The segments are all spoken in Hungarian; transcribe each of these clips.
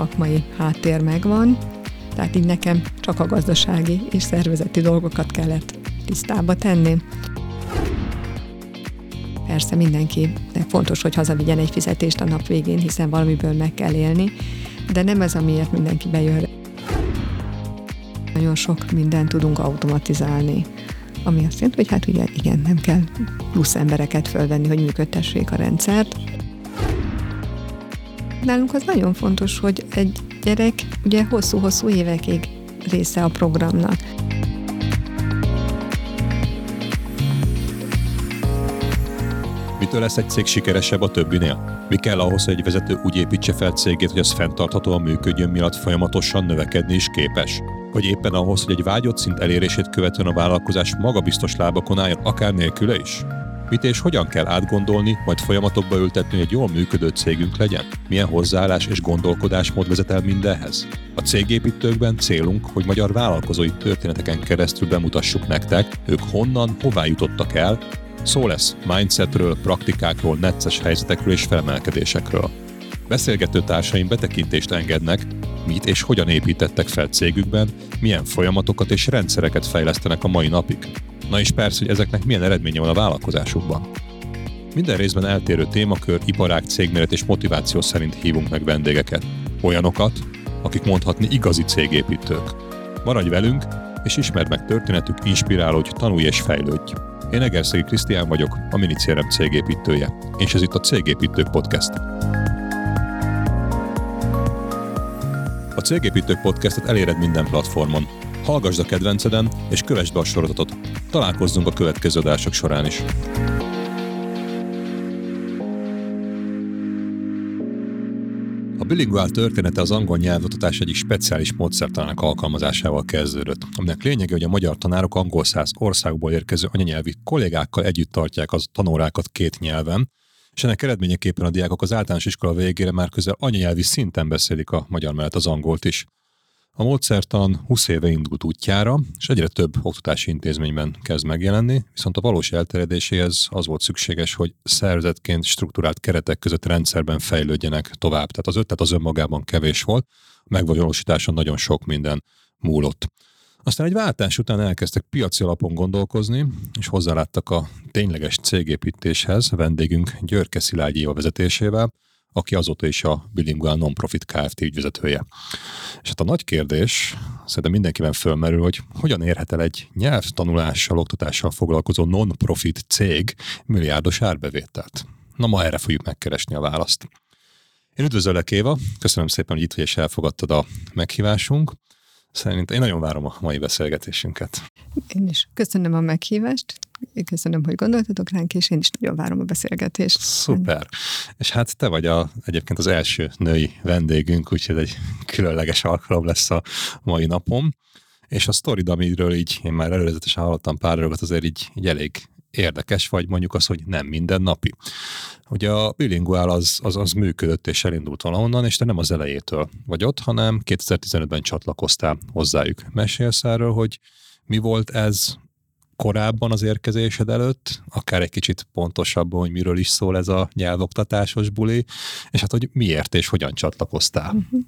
szakmai háttér megvan, tehát így nekem csak a gazdasági és szervezeti dolgokat kellett tisztába tenni. Persze mindenkinek fontos, hogy hazavigyen egy fizetést a nap végén, hiszen valamiből meg kell élni, de nem ez, amiért mindenki bejön. Nagyon sok mindent tudunk automatizálni, ami azt jelenti, hogy hát ugye igen, nem kell plusz embereket fölvenni, hogy működtessék a rendszert. Nálunk az nagyon fontos, hogy egy gyerek ugye hosszú-hosszú évekig része a programnak. Mitől lesz egy cég sikeresebb a többinél? Mi kell ahhoz, hogy egy vezető úgy építse fel cégét, hogy az fenntarthatóan működjön miatt folyamatosan növekedni is képes? Vagy éppen ahhoz, hogy egy vágyott szint elérését követően a vállalkozás magabiztos lábakon álljon, akár nélküle is? Mit és hogyan kell átgondolni, majd folyamatokba ültetni, hogy egy jól működő cégünk legyen? Milyen hozzáállás és gondolkodásmód vezet el mindenhez? A cégépítőkben célunk, hogy magyar vállalkozói történeteken keresztül bemutassuk nektek, ők honnan, hová jutottak el, Szó lesz mindsetről, praktikákról, necces helyzetekről és felemelkedésekről. Beszélgető társaim betekintést engednek, mit és hogyan építettek fel cégükben, milyen folyamatokat és rendszereket fejlesztenek a mai napig. Na és persze, hogy ezeknek milyen eredménye van a vállalkozásukban. Minden részben eltérő témakör, iparág, cégméret és motiváció szerint hívunk meg vendégeket. Olyanokat, akik mondhatni igazi cégépítők. Maradj velünk, és ismerd meg történetük, inspirálódj, tanulj és fejlődj. Én Egerszegi Krisztián vagyok, a Minicérem cégépítője, és ez itt a Cégépítők Podcast. A Cégépítők Podcastet eléred minden platformon. Hallgasd a kedvenceden, és kövessd be a sorozatot. Találkozzunk a következő adások során is. A bilinguál története az angol nyelvoktatás egyik speciális módszertanának alkalmazásával kezdődött, aminek lényege, hogy a magyar tanárok angol száz országból érkező anyanyelvi kollégákkal együtt tartják az tanórákat két nyelven, és ennek eredményeképpen a diákok az általános iskola végére már közel anyanyelvi szinten beszélik a magyar mellett az angolt is. A módszertan 20 éve indult útjára, és egyre több oktatási intézményben kezd megjelenni, viszont a valós elterjedéséhez az volt szükséges, hogy szervezetként struktúrált keretek között rendszerben fejlődjenek tovább. Tehát az ötlet az önmagában kevés volt, a megvalósításon nagyon sok minden múlott. Aztán egy váltás után elkezdtek piaci alapon gondolkozni, és hozzáláttak a tényleges cégépítéshez vendégünk Györke Szilágyi vezetésével, aki azóta is a Bilingual Nonprofit Kft. ügyvezetője. És hát a nagy kérdés, szerintem mindenkiben fölmerül, hogy hogyan érhet el egy nyelvtanulással, oktatással foglalkozó non-profit cég milliárdos árbevételt. Na ma erre fogjuk megkeresni a választ. Én üdvözöllek Éva, köszönöm szépen, hogy itt vagy és elfogadtad a meghívásunk. Szerintem én nagyon várom a mai beszélgetésünket. Én is köszönöm a meghívást, köszönöm, hogy gondoltatok ránk, és én is nagyon várom a beszélgetést. Szuper. És hát te vagy a, egyébként az első női vendégünk, úgyhogy egy különleges alkalom lesz a mai napom. És a sztorid, amiről így én már előzetesen hallottam pár dolgot, azért így, így elég érdekes, vagy mondjuk az, hogy nem minden napi. Ugye a bilinguál az, az, az működött és elindult valahonnan, és te nem az elejétől vagy ott, hanem 2015-ben csatlakoztál hozzájuk. Mesélsz erről, hogy mi volt ez korábban az érkezésed előtt, akár egy kicsit pontosabban, hogy miről is szól ez a nyelvoktatásos buli, és hát hogy miért és hogyan csatlakoztál. Uh-huh.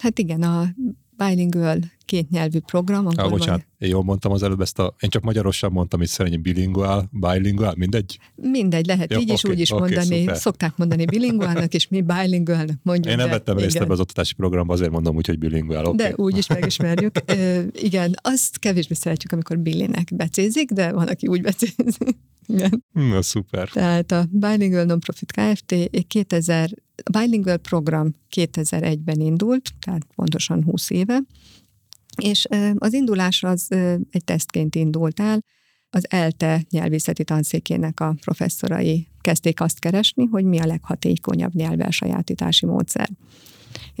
Hát igen, a bilingual kétnyelvű program. Ah, bocsánat, én jól mondtam az előbb ezt a, én csak magyarosan mondtam, hogy szerint bilingual, bilingual, mindegy? Mindegy, lehet Jó, így is, úgy is okay, mondani. Szuper. Szokták mondani bilinguálnak, és mi bilingualnak mondjuk. Én nem vettem részt ebbe az oktatási programba, azért mondom úgy, hogy bilingual. Okay. De úgy is megismerjük. e, igen, azt kevésbé szeretjük, amikor Billinek becézik, de van, aki úgy becézik. Igen. Na, szuper. Tehát a Bilingual Nonprofit Kft. 2000, a Bilingual program 2001-ben indult, tehát pontosan 20 éve, és az indulás az egy tesztként indult el, az ELTE nyelvészeti tanszékének a professzorai kezdték azt keresni, hogy mi a leghatékonyabb nyelvelsajátítási módszer.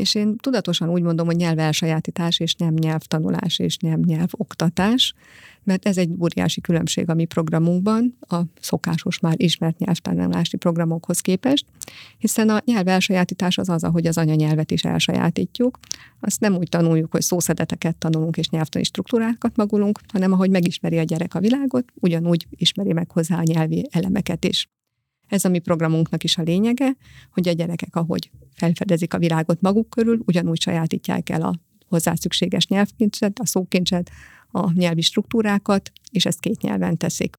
És én tudatosan úgy mondom, hogy nyelvelsajátítás és nem nyelvtanulás és nem nyelvoktatás, mert ez egy óriási különbség a mi programunkban, a szokásos már ismert nyelvtanulási programokhoz képest, hiszen a nyelv elsajátítás az az, ahogy az anyanyelvet is elsajátítjuk. Azt nem úgy tanuljuk, hogy szószedeteket tanulunk és nyelvtani struktúrákat magulunk, hanem ahogy megismeri a gyerek a világot, ugyanúgy ismeri meg hozzá a nyelvi elemeket is. Ez a mi programunknak is a lényege, hogy a gyerekek, ahogy felfedezik a világot maguk körül, ugyanúgy sajátítják el a hozzá szükséges nyelvkincset, a szókincset, a nyelvi struktúrákat, és ezt két nyelven teszik.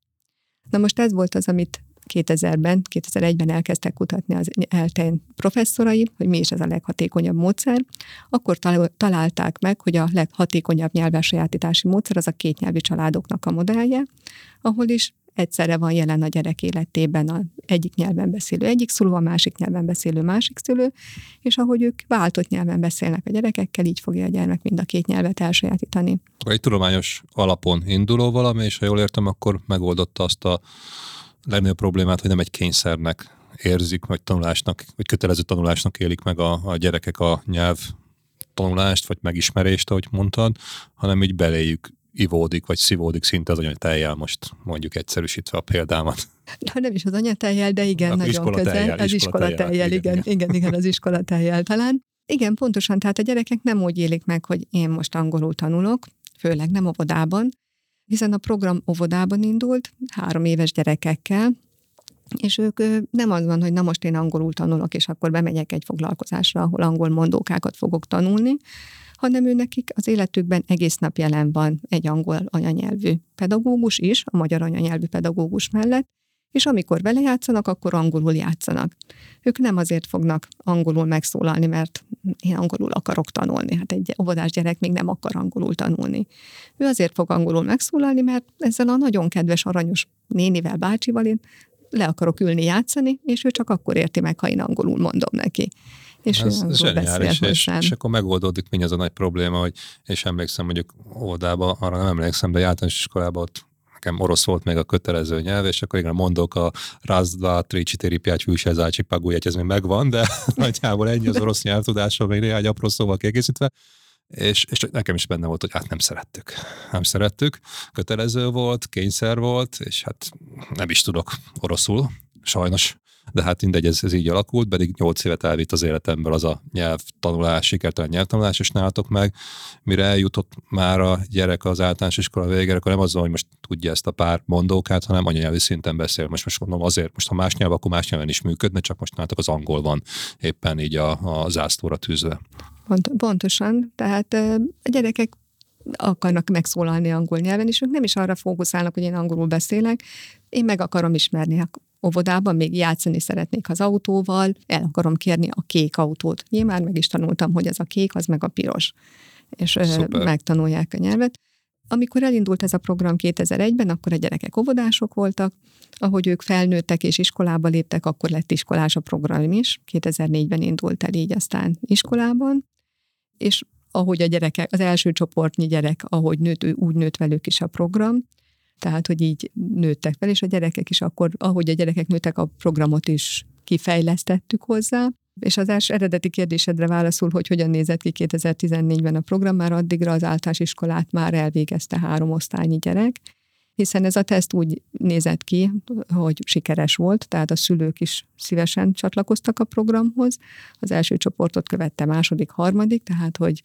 Na most ez volt az, amit 2000-ben, 2001-ben elkezdtek kutatni az eltén professzorai, hogy mi is ez a leghatékonyabb módszer, akkor találták meg, hogy a leghatékonyabb nyelvesajátítási módszer az a két nyelvi családoknak a modellje, ahol is egyszerre van jelen a gyerek életében a egyik nyelven beszélő egyik szülő, a másik nyelven beszélő másik szülő, és ahogy ők váltott nyelven beszélnek a gyerekekkel, így fogja a gyermek mind a két nyelvet elsajátítani. Egy tudományos alapon induló valami, és ha jól értem, akkor megoldotta azt a legnagyobb problémát, hogy nem egy kényszernek érzik, vagy tanulásnak, vagy kötelező tanulásnak élik meg a, a gyerekek a nyelv tanulást, vagy megismerést, ahogy mondtad, hanem így beléjük ivódik, vagy szivódik szinte az anyatejjel, most mondjuk egyszerűsítve a példámat. Ha nem is az anyatejjel, de igen, Akkor nagyon közel. Az iskolatejjel, igen, igen, igen, igen, az iskolatejjel talán. Igen, pontosan, tehát a gyerekek nem úgy élik meg, hogy én most angolul tanulok, főleg nem óvodában, hiszen a program óvodában indult, három éves gyerekekkel, és ők nem az van, hogy na most én angolul tanulok, és akkor bemegyek egy foglalkozásra, ahol angol mondókákat fogok tanulni, hanem ő nekik az életükben egész nap jelen van egy angol anyanyelvű pedagógus is, a magyar anyanyelvű pedagógus mellett, és amikor vele játszanak, akkor angolul játszanak. Ők nem azért fognak angolul megszólalni, mert én angolul akarok tanulni. Hát egy óvodás gyerek még nem akar angolul tanulni. Ő azért fog angolul megszólalni, mert ezzel a nagyon kedves, aranyos nénivel, bácsival én le akarok ülni játszani, és ő csak akkor érti meg, ha én angolul mondom neki. És ez zseniális, és, és akkor megoldódik mi az a nagy probléma, hogy és emlékszem mondjuk óvodába, arra nem emlékszem, de általános iskolában ott nekem orosz volt még a kötelező nyelv, és akkor igen, mondok a razdva, trici, téri, piács, hűsezácsi, pagúját, ez még megvan, de nagyjából ennyi az orosz nyelvtudással, még néhány apró szóval kiegészítve. És, és nekem is benne volt, hogy hát nem szerettük. Nem szerettük, kötelező volt, kényszer volt, és hát nem is tudok oroszul, sajnos de hát mindegy, ez, ez így alakult, pedig 8 évet elvitt az életemből az a nyelvtanulás, sikertelen nyelvtanulás, és nálatok meg, mire eljutott már a gyerek az általános iskola végére, akkor nem az, hogy most tudja ezt a pár mondókát, hanem anyanyelvi szinten beszél. Most most mondom azért, most ha más nyelv, akkor más nyelven is működne, csak most nálatok az angol van éppen így a, a zászlóra tűzve. Pont, pontosan, tehát a gyerekek akarnak megszólalni angol nyelven, és ők nem is arra fókuszálnak, hogy én angolul beszélek, én meg akarom ismerni óvodában még játszani szeretnék az autóval, el akarom kérni a kék autót. Én már meg is tanultam, hogy ez a kék, az meg a piros. És Szuper. megtanulják a nyelvet. Amikor elindult ez a program 2001-ben, akkor a gyerekek óvodások voltak, ahogy ők felnőttek és iskolába léptek, akkor lett iskolás a program is. 2004-ben indult el így aztán iskolában, és ahogy a gyerekek, az első csoportnyi gyerek, ahogy nőtt, úgy nőtt velük is a program, tehát, hogy így nőttek fel, és a gyerekek is akkor, ahogy a gyerekek nőttek, a programot is kifejlesztettük hozzá. És az első eredeti kérdésedre válaszul, hogy hogyan nézett ki 2014-ben a program, már addigra az általános iskolát már elvégezte három osztálynyi gyerek, hiszen ez a teszt úgy nézett ki, hogy sikeres volt, tehát a szülők is szívesen csatlakoztak a programhoz. Az első csoportot követte második, harmadik, tehát hogy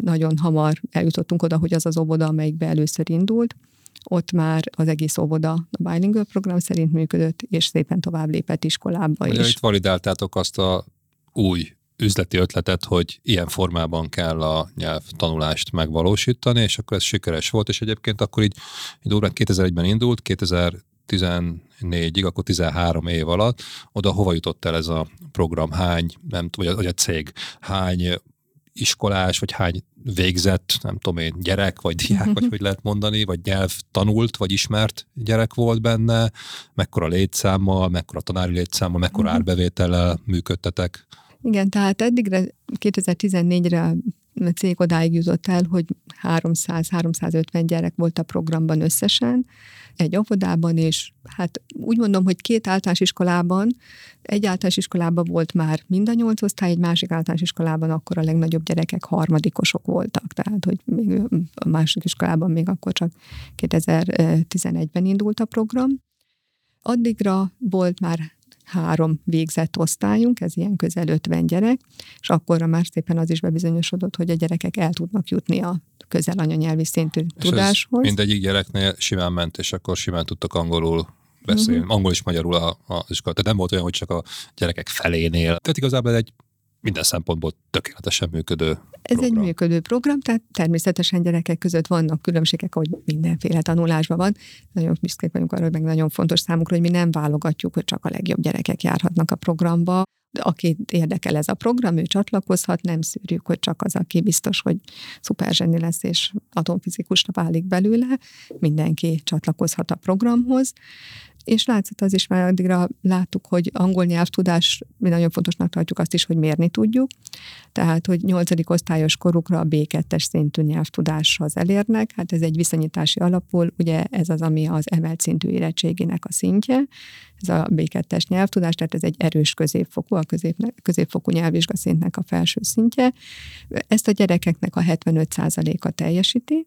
nagyon hamar eljutottunk oda, hogy az az óvoda, amelyikbe először indult, ott már az egész óvoda a bilingual program szerint működött, és szépen tovább lépett iskolába Ugye is. Itt validáltátok azt a új üzleti ötletet, hogy ilyen formában kell a nyelvtanulást megvalósítani, és akkor ez sikeres volt, és egyébként akkor így, így 2001-ben indult, 2014-ig, akkor 13 év alatt, oda hova jutott el ez a program, hány, nem tudom, vagy a cég, hány iskolás, vagy hány végzett, nem tudom én, gyerek, vagy diák, vagy hogy lehet mondani, vagy nyelv tanult, vagy ismert gyerek volt benne, mekkora létszámmal, mekkora tanári létszámmal, mekkora mhm. árbevétellel működtetek? Igen, tehát eddigre 2014-re a cég odáig jutott el, hogy 300-350 gyerek volt a programban összesen, egy óvodában, és hát úgy mondom, hogy két általános iskolában, egy általános iskolában volt már mind a nyolc osztály, egy másik általános iskolában akkor a legnagyobb gyerekek harmadikosok voltak, tehát hogy még a másik iskolában még akkor csak 2011-ben indult a program. Addigra volt már három végzett osztályunk, ez ilyen közel 50 gyerek, és akkorra már szépen az is bebizonyosodott, hogy a gyerekek el tudnak jutni a közel anyanyelvi szintű és tudáshoz. mindegyik gyereknél simán ment, és akkor simán tudtak angolul beszélni, uh-huh. angol és magyarul a, a iskola. Tehát nem volt olyan, hogy csak a gyerekek felénél. Tehát igazából egy minden szempontból tökéletesen működő Ez program. egy működő program, tehát természetesen gyerekek között vannak különbségek, hogy mindenféle tanulásban van. Nagyon büszkék vagyunk arra, hogy meg nagyon fontos számukra, hogy mi nem válogatjuk, hogy csak a legjobb gyerekek járhatnak a programba. Aki érdekel ez a program, ő csatlakozhat, nem szűrjük, hogy csak az, aki biztos, hogy szuperzseni lesz és atomfizikusra válik belőle. Mindenki csatlakozhat a programhoz és látszott az is, mert addigra láttuk, hogy angol nyelvtudás, mi nagyon fontosnak tartjuk azt is, hogy mérni tudjuk, tehát, hogy nyolcadik osztályos korukra a B2-es szintű nyelvtudáshoz elérnek, hát ez egy viszonyítási alapul, ugye ez az, ami az emelt szintű érettségének a szintje, ez a B2-es nyelvtudás, tehát ez egy erős középfokú, a közép, középfokú nyelvvizsgaszintnek a felső szintje. Ezt a gyerekeknek a 75%-a teljesíti,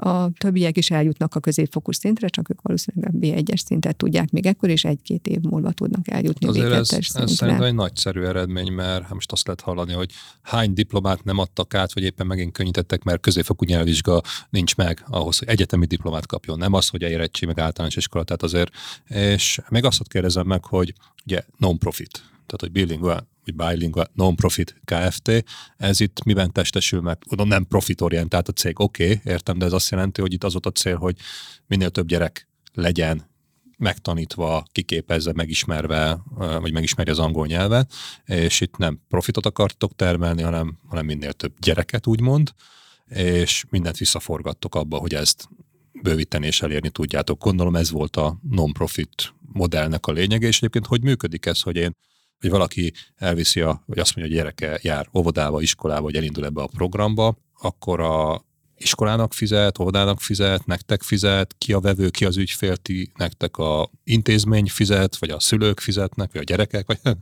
a többiek is eljutnak a középfokú szintre, csak ők valószínűleg a B1-es szintet tudják még ekkor, és egy-két év múlva tudnak eljutni Azért B2-es ez, szintre. ez szerintem egy nagyszerű eredmény, mert hát most azt lehet hallani, hogy hány diplomát nem adtak át, vagy éppen megint könnyítettek, mert középfokú nyelvvizsga nincs meg ahhoz, hogy egyetemi diplomát kapjon. Nem az, hogy érettség, meg általános iskola, tehát azért. És még azt kérdezem meg, hogy ugye non-profit, tehát hogy bilingual vagy bilingual non-profit Kft. Ez itt miben testesül meg? Oda nem profitorientált a cég, oké, okay, értem, de ez azt jelenti, hogy itt az ott a cél, hogy minél több gyerek legyen megtanítva, kiképezve, megismerve, vagy megismerje az angol nyelvet, és itt nem profitot akartok termelni, hanem, hanem minél több gyereket, úgymond, és mindent visszaforgattok abba, hogy ezt bővíteni és elérni tudjátok. Gondolom ez volt a non-profit modellnek a lényege, és egyébként hogy működik ez, hogy én hogy valaki elviszi, a, vagy azt mondja, hogy gyereke jár óvodába, iskolába, vagy elindul ebbe a programba, akkor a iskolának fizet, óvodának fizet, nektek fizet, ki a vevő, ki az ügyfél, ti, nektek a intézmény fizet, vagy a szülők fizetnek, vagy a gyerekek, vagy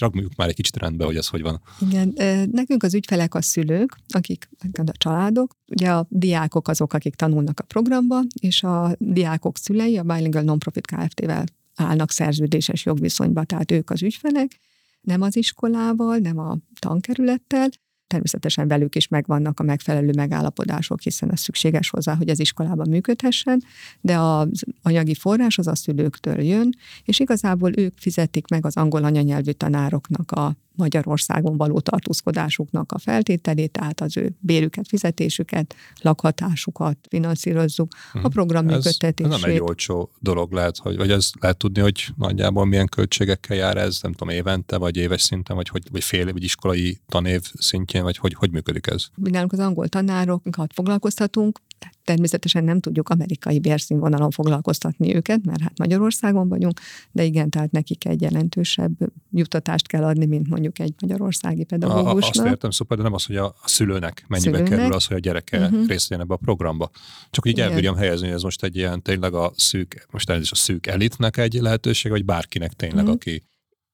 ragmoljuk már egy kicsit rendbe, hogy ez hogy van. Igen, nekünk az ügyfelek a szülők, akik a családok, ugye a diákok azok, akik tanulnak a programba, és a diákok szülei a Bilingual Nonprofit Kft-vel állnak szerződéses jogviszonyba, tehát ők az ügyfelek, nem az iskolával, nem a tankerülettel, természetesen velük is megvannak a megfelelő megállapodások, hiszen ez szükséges hozzá, hogy az iskolában működhessen, de az anyagi forrás az a szülőktől jön, és igazából ők fizetik meg az angol anyanyelvű tanároknak a Magyarországon való tartózkodásuknak a feltételét, tehát az ő bérüket, fizetésüket, lakhatásukat finanszírozzuk, a mhm. program ez, működtetését. Ez nem egy olcsó dolog lehet, hogy, vagy ez lehet tudni, hogy nagyjából milyen költségekkel jár ez, nem tudom, évente, vagy éves szinten, vagy, hogy, vagy fél vagy iskolai tanév szintjén, vagy hogy, hogy működik ez? Nálunk az angol tanárokat foglalkoztatunk, természetesen nem tudjuk amerikai bérszínvonalon foglalkoztatni őket, mert hát Magyarországon vagyunk, de igen, tehát nekik egy jelentősebb juttatást kell adni, mint mondjuk egy magyarországi pedagógusnak. Azt értem, szuper, de nem az, hogy a szülőnek mennyibe szülőnek. kerül az, hogy a gyereke uh-huh. részt vegyen ebbe a programba. Csak így el bírjam helyezni, hogy ez most egy ilyen tényleg a szűk, most ez is a szűk elitnek egy lehetőség, vagy bárkinek tényleg, uh-huh. aki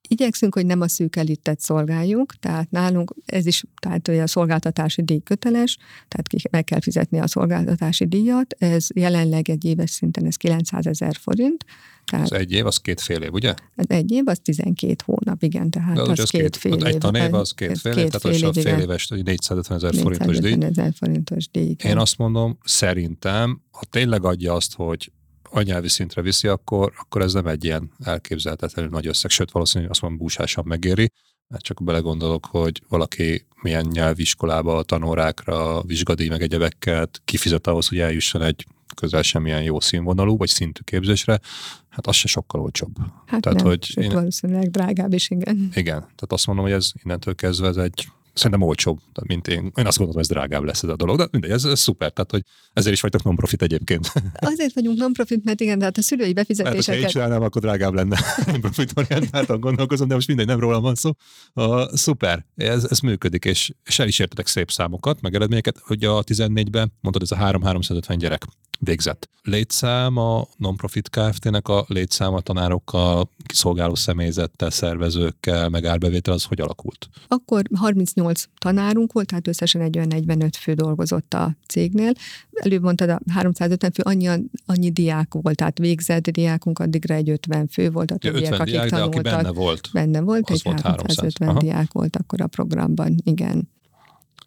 Igyekszünk, hogy nem a szűk elitet szolgáljuk, tehát nálunk ez is, tehát a szolgáltatási díj köteles, tehát meg kell fizetni a szolgáltatási díjat, ez jelenleg egy éves szinten ez 900 ezer forint. Tehát az egy év, az két fél év, ugye? Az egy év, az 12 hónap, igen, tehát De az, az két, két fél év. Egy tanév az két fél, év, tehát az a fél éves 450 ezer forintos díj. 450 ezer forintos díj. Én azt mondom, szerintem, ha tényleg adja azt, hogy anyelvi szintre viszi, akkor, akkor ez nem egy ilyen elképzelhetetlenül nagy összeg, sőt valószínűleg azt mondom búsásan megéri, mert csak belegondolok, hogy valaki milyen nyelviskolába, tanórákra, vizsgadíj meg egyebeket kifizet ahhoz, hogy eljusson egy közel semmilyen jó színvonalú vagy szintű képzésre, hát az se sokkal olcsóbb. Hát tehát, nem, hogy én, valószínűleg drágább is, igen. Igen, tehát azt mondom, hogy ez innentől kezdve ez egy szerintem olcsóbb, mint én. Én azt gondolom, ez drágább lesz ez a dolog, de mindegy, ez, ez szuper, tehát hogy ezért is vagytok non-profit egyébként. Azért vagyunk non-profit, mert igen, tehát a szülői befizetéseket... Hát, ha én csinálnám, akkor drágább lenne. profit orientáltan gondolkozom, de most mindegy, nem rólam van szó. Uh, szuper, ez, ez működik, és, és el is értetek szép számokat, meg eredményeket, hogy a 14-ben mondtad, ez a 3-350 gyerek végzett. Létszám a non-profit Kft-nek a létszám a tanárokkal, kiszolgáló személyzettel, szervezőkkel, meg árbevétel az hogy alakult? Akkor 38 tanárunk volt, tehát összesen egy olyan 45 fő dolgozott a cégnél. Előbb mondtad a 350 fő, annyi, annyi diák volt, tehát végzett diákunk, addigra egy 50 fő volt, a többiek, akik diák, tanultak. De aki benne volt. Benne volt, egy volt 350 300. diák volt akkor a programban, igen.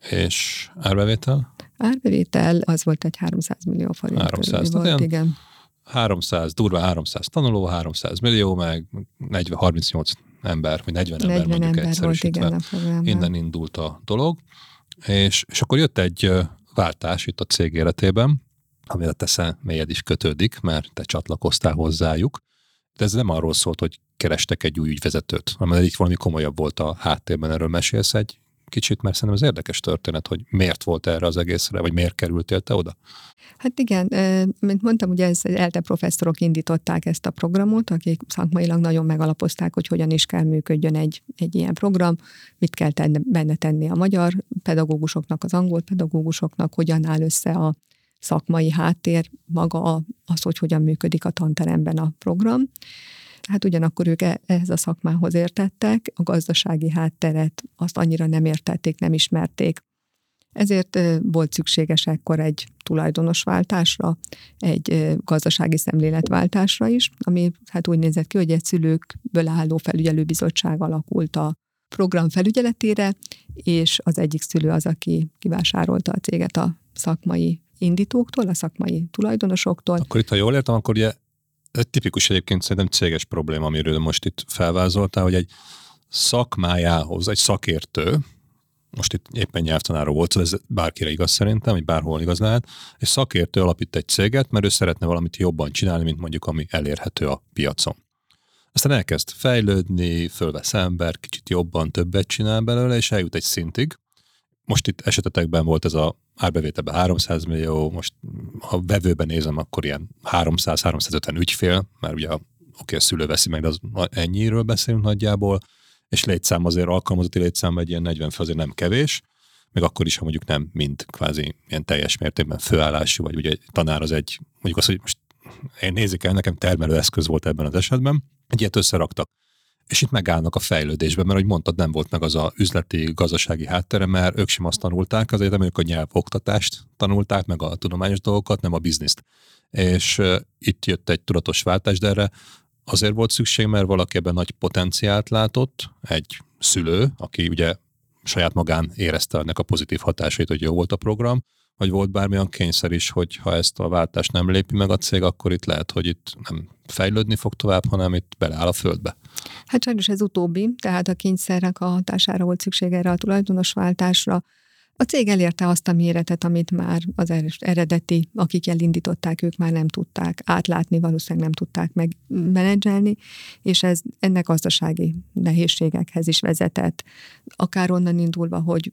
És árbevétel? Árbevétel az volt egy 300 millió forint. 300, volt, ilyen, igen. 300, durva 300 tanuló, 300 millió, meg 40, 38 ember, vagy 40, 40 ember mondjuk ember volt, igen, a Innen indult a dolog. És, és akkor jött egy váltás itt a cég életében, amire te mélyed is kötődik, mert te csatlakoztál hozzájuk. De ez nem arról szólt, hogy kerestek egy új ügyvezetőt, hanem itt valami komolyabb volt a háttérben. Erről mesélsz egy kicsit, mert szerintem az érdekes történet, hogy miért volt erre az egészre, vagy miért kerültél te oda? Hát igen, mint mondtam, ugye ez ELTE professzorok indították ezt a programot, akik szakmailag nagyon megalapozták, hogy hogyan is kell működjön egy, egy ilyen program, mit kell tenni, benne tenni a magyar pedagógusoknak, az angol pedagógusoknak, hogyan áll össze a szakmai háttér, maga az, hogy hogyan működik a tanteremben a program. Hát ugyanakkor ők e, ehhez a szakmához értettek, a gazdasági hátteret azt annyira nem értették, nem ismerték. Ezért volt szükséges ekkor egy tulajdonosváltásra, egy gazdasági szemléletváltásra is, ami hát úgy nézett ki, hogy egy szülőkből álló felügyelőbizottság alakult a program felügyeletére, és az egyik szülő az, aki kivásárolta a céget a szakmai indítóktól, a szakmai tulajdonosoktól. Akkor itt, ha jól értem, akkor ugye egy tipikus egyébként szerintem céges probléma, amiről most itt felvázoltál, hogy egy szakmájához egy szakértő, most itt éppen nyelvtanáról volt, ez bárkire igaz szerintem, vagy bárhol igaz lehet, egy szakértő alapít egy céget, mert ő szeretne valamit jobban csinálni, mint mondjuk ami elérhető a piacon. Aztán elkezd fejlődni, fölvesz ember, kicsit jobban többet csinál belőle, és eljut egy szintig. Most itt esetetekben volt ez a árbevételben 300 millió, most ha vevőben nézem, akkor ilyen 300-350 ügyfél, mert ugye oké, a szülő veszi meg, de az ennyiről beszélünk nagyjából, és létszám azért alkalmazotti létszám egy ilyen 40 fő azért nem kevés, meg akkor is, ha mondjuk nem mind kvázi ilyen teljes mértékben főállású, vagy ugye egy tanár az egy, mondjuk az, hogy most én nézik el, nekem termelőeszköz volt ebben az esetben, egy ilyet összeraktak és itt megállnak a fejlődésben, mert, ahogy mondtad, nem volt meg az a üzleti, gazdasági háttere, mert ők sem azt tanulták, nem ők a nyelvoktatást tanulták, meg a tudományos dolgokat, nem a bizniszt. És uh, itt jött egy tudatos váltás, de erre azért volt szükség, mert valaki ebben nagy potenciált látott, egy szülő, aki ugye saját magán érezte ennek a pozitív hatásait, hogy jó volt a program, vagy volt bármilyen kényszer is, hogy ha ezt a váltást nem lépi meg a cég, akkor itt lehet, hogy itt nem fejlődni fog tovább, hanem itt beleáll a földbe. Hát sajnos ez utóbbi, tehát a kényszernek a hatására volt szükség erre a tulajdonosváltásra. A cég elérte azt a méretet, amit már az eredeti, akik elindították, ők már nem tudták átlátni, valószínűleg nem tudták megmenedzselni, és ez ennek gazdasági nehézségekhez is vezetett. Akár onnan indulva, hogy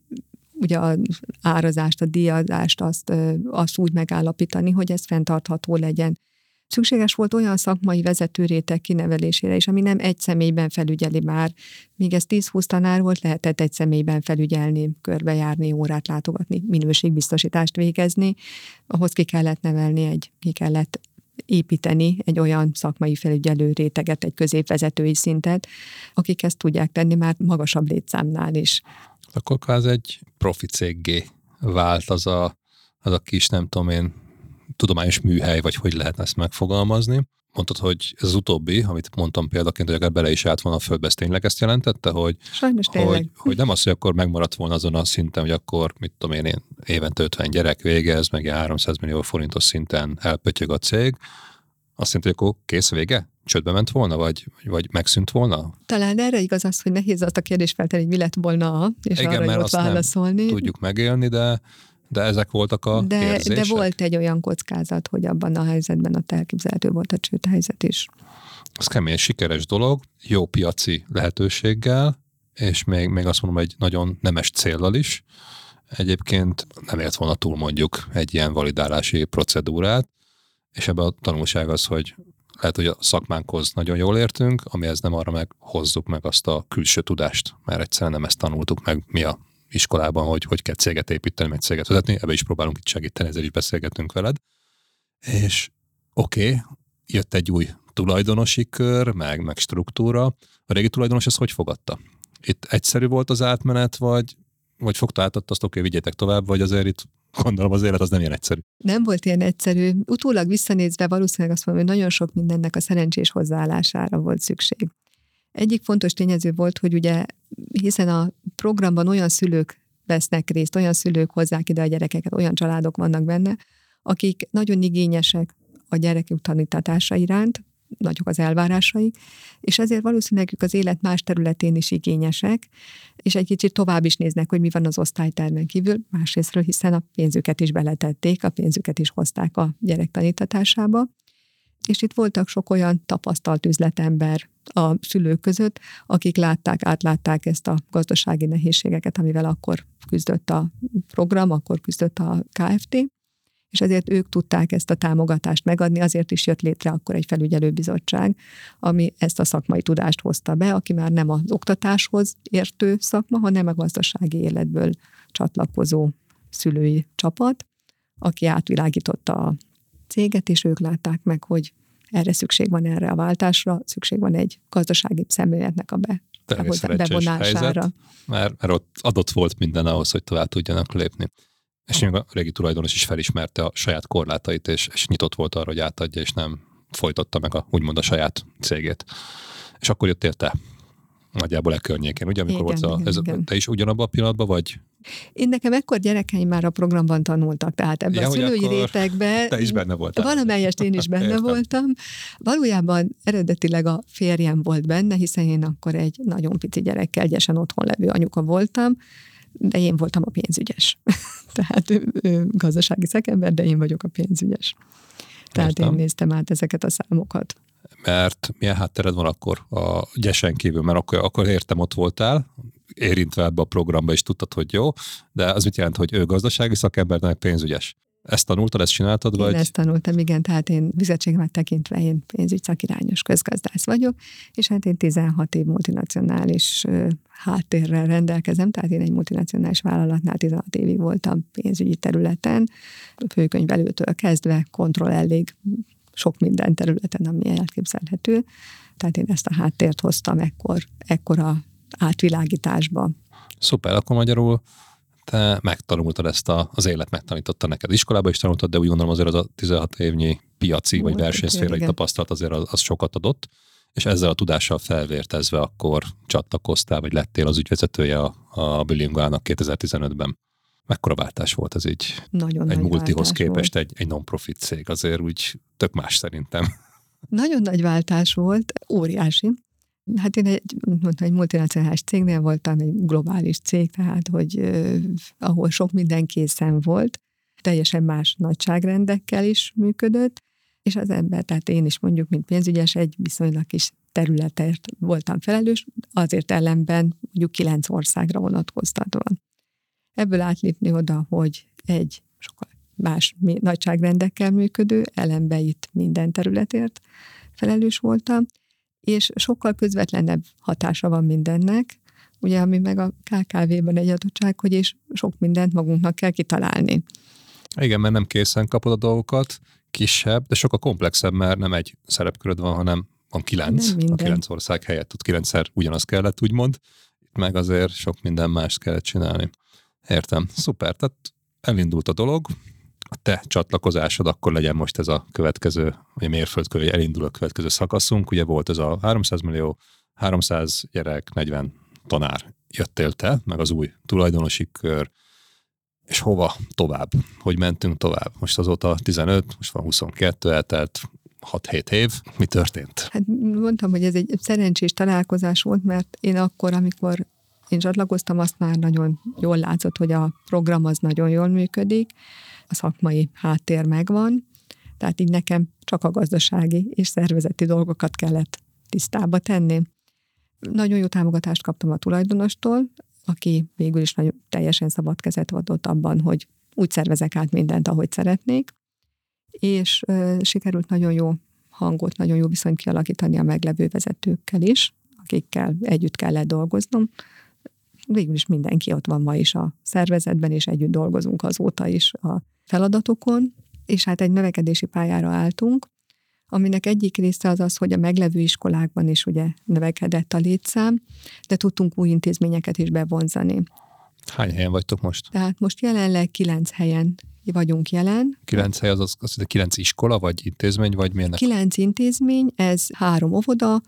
ugye az árazást, a díjazást azt, azt úgy megállapítani, hogy ez fenntartható legyen. Szükséges volt olyan szakmai vezetőrétek kinevelésére is, ami nem egy személyben felügyeli már. Míg ez 10-20 tanár volt, lehetett egy személyben felügyelni, körbejárni, órát látogatni, minőségbiztosítást végezni. Ahhoz ki kellett nevelni egy, ki kellett építeni egy olyan szakmai felügyelő réteget, egy középvezetői szintet, akik ezt tudják tenni már magasabb létszámnál is. Akkor kvázi egy profi céggé vált az a, az a kis, nem tudom én, tudományos műhely, vagy hogy lehetne ezt megfogalmazni. Mondtad, hogy ez az utóbbi, amit mondtam példaként, hogy akár bele is állt volna a földbe, ez tényleg ezt jelentette, hogy, Sajnos hogy, hogy nem az, hogy akkor megmaradt volna azon a szinten, hogy akkor, mit tudom én, én évente 50 gyerek végez, meg 300 millió forintos szinten elpötyög a cég, azt jelenti, hogy akkor kész vége? Csődbe ment volna, vagy, vagy megszűnt volna? Talán erre igaz az, hogy nehéz azt a kérdést feltenni, hogy mi lett volna, és Igen, arra mert azt válaszolni. Nem tudjuk megélni, de de ezek voltak a de, érzések? de volt egy olyan kockázat, hogy abban a helyzetben a elképzelhető volt a csőd helyzet is. Ez kemény, sikeres dolog, jó piaci lehetőséggel, és még, még azt mondom, egy nagyon nemes céllal is. Egyébként nem ért volna túl mondjuk egy ilyen validálási procedúrát, és ebben a tanulság az, hogy lehet, hogy a szakmánkhoz nagyon jól értünk, amihez nem arra meg hozzuk meg azt a külső tudást, mert egyszerűen nem ezt tanultuk meg mi a iskolában, hogy hogy kell céget építeni, meg céget vezetni, ebbe is próbálunk itt segíteni, ezzel is beszélgetünk veled. És oké, okay, jött egy új tulajdonosi kör, meg, meg struktúra. A régi tulajdonos ezt hogy fogadta? Itt egyszerű volt az átmenet, vagy, vagy fogta át azt, oké, okay, vigyétek tovább, vagy azért itt gondolom az élet az nem ilyen egyszerű. Nem volt ilyen egyszerű. Utólag visszanézve valószínűleg azt mondom, hogy nagyon sok mindennek a szerencsés hozzáállására volt szükség. Egyik fontos tényező volt, hogy ugye hiszen a programban olyan szülők vesznek részt, olyan szülők hozzák ide a gyerekeket, olyan családok vannak benne, akik nagyon igényesek a gyerekük tanítatása iránt, nagyok az elvárásai, és ezért valószínűleg ők az élet más területén is igényesek, és egy kicsit tovább is néznek, hogy mi van az osztálytermen kívül, másrésztről, hiszen a pénzüket is beletették, a pénzüket is hozták a gyerek tanítatásába. És itt voltak sok olyan tapasztalt üzletember a szülők között, akik látták, átlátták ezt a gazdasági nehézségeket, amivel akkor küzdött a program, akkor küzdött a KFT, és ezért ők tudták ezt a támogatást megadni, azért is jött létre akkor egy felügyelőbizottság, ami ezt a szakmai tudást hozta be, aki már nem az oktatáshoz értő szakma, hanem a gazdasági életből csatlakozó szülői csapat, aki átvilágította a céget, és ők látták meg, hogy erre szükség van erre a váltásra, szükség van egy gazdasági szemléletnek a be, bevonására. Helyzet, mert, mert ott adott volt minden ahhoz, hogy tovább tudjanak lépni. És a régi tulajdonos is felismerte a saját korlátait, és, és nyitott volt arra, hogy átadja, és nem folytatta meg a, úgymond a saját cégét. És akkor jöttél te nagyjából e környékén, ugye, amikor igen, volt a, igen, ez, igen. te is ugyanabban a pillanatban vagy? Én nekem ekkor gyerekeim már a programban tanultak, tehát ebben ja, a szülői rétegben. Te is benne voltál. Valamelyest én is benne voltam. Valójában eredetileg a férjem volt benne, hiszen én akkor egy nagyon pici gyerekkel, gyesen otthon levő anyuka voltam, de én voltam a pénzügyes. Tehát ő, ő gazdasági szakember, de én vagyok a pénzügyes. Tehát Értem. én néztem át ezeket a számokat. Mert milyen háttered van akkor a gyesen kívül? Mert akkor, akkor értem, ott voltál, érintve ebbe a programba, és tudtad, hogy jó, de az mit jelent, hogy ő gazdasági szakember, meg pénzügyes? Ezt tanultad, ezt csináltad? Én vagy? ezt tanultam, igen, tehát én fizetségemet tekintve én pénzügy szakirányos közgazdász vagyok, és hát én 16 év multinacionális háttérrel rendelkezem, tehát én egy multinacionális vállalatnál 16 évig voltam pénzügyi területen, főkönyvelőtől kezdve kontroll elég sok minden területen, ami elképzelhető. Tehát én ezt a háttért hoztam ekkor, ekkora átvilágításba. Szuper, akkor magyarul te megtanultad ezt a, az élet megtanította neked. Iskolába is tanultad, de úgy gondolom azért az a 16 évnyi piaci vagy versenyszférai tapasztalat azért az, az sokat adott, és ezzel a tudással felvértezve akkor csatlakoztál, vagy lettél az ügyvezetője a, a Bilinguának 2015-ben. Mekkora váltás volt ez így? Nagyon egy multihoz képest egy, egy non-profit cég, azért úgy tök más szerintem. Nagyon nagy váltás volt, óriási. Hát én egy, mondtam, egy multinacionális cégnél voltam, egy globális cég, tehát hogy eh, ahol sok minden készen volt, teljesen más nagyságrendekkel is működött, és az ember, tehát én is mondjuk, mint pénzügyes, egy viszonylag kis területért voltam felelős, azért ellenben mondjuk kilenc országra vonatkoztatva. Ebből átlépni oda, hogy egy sokkal más nagyságrendekkel működő, ellenben itt minden területért felelős voltam, és sokkal közvetlenebb hatása van mindennek, ugye, ami meg a KKV-ben egy adottság, hogy és sok mindent magunknak kell kitalálni. Igen, mert nem készen kapod a dolgokat, kisebb, de sokkal komplexebb, mert nem egy szerepköröd van, hanem van kilenc, a kilenc ország helyett ott kilencszer ugyanaz kellett, úgymond. Itt meg azért sok minden más kellett csinálni. Értem. Szuper. Tehát elindult a dolog, a te csatlakozásod, akkor legyen most ez a következő, vagy mérföldkő, hogy elindul a következő szakaszunk. Ugye volt ez a 300 millió, 300 gyerek, 40 tanár jöttél te, meg az új tulajdonosi kör, és hova tovább? Hogy mentünk tovább? Most azóta 15, most van 22, eltelt 6-7 év. Mi történt? Hát mondtam, hogy ez egy szerencsés találkozás volt, mert én akkor, amikor én csatlakoztam, azt már nagyon jól látszott, hogy a program az nagyon jól működik, a szakmai háttér megvan, tehát így nekem csak a gazdasági és szervezeti dolgokat kellett tisztába tenni. Nagyon jó támogatást kaptam a tulajdonostól, aki végül is nagyon teljesen szabad kezet adott abban, hogy úgy szervezek át mindent, ahogy szeretnék, és ö, sikerült nagyon jó hangot, nagyon jó viszonyt kialakítani a meglevő vezetőkkel is, akikkel együtt kellett dolgoznom. Végül is mindenki ott van ma is a szervezetben, és együtt dolgozunk azóta is a feladatokon, és hát egy növekedési pályára álltunk, aminek egyik része az az, hogy a meglevő iskolákban is ugye növekedett a létszám, de tudtunk új intézményeket is bevonzani. Hány helyen vagytok most? Tehát most jelenleg kilenc helyen vagyunk jelen. Kilenc hely az, az, az kilenc iskola, vagy intézmény, vagy milyen? Kilenc intézmény, ez három óvoda,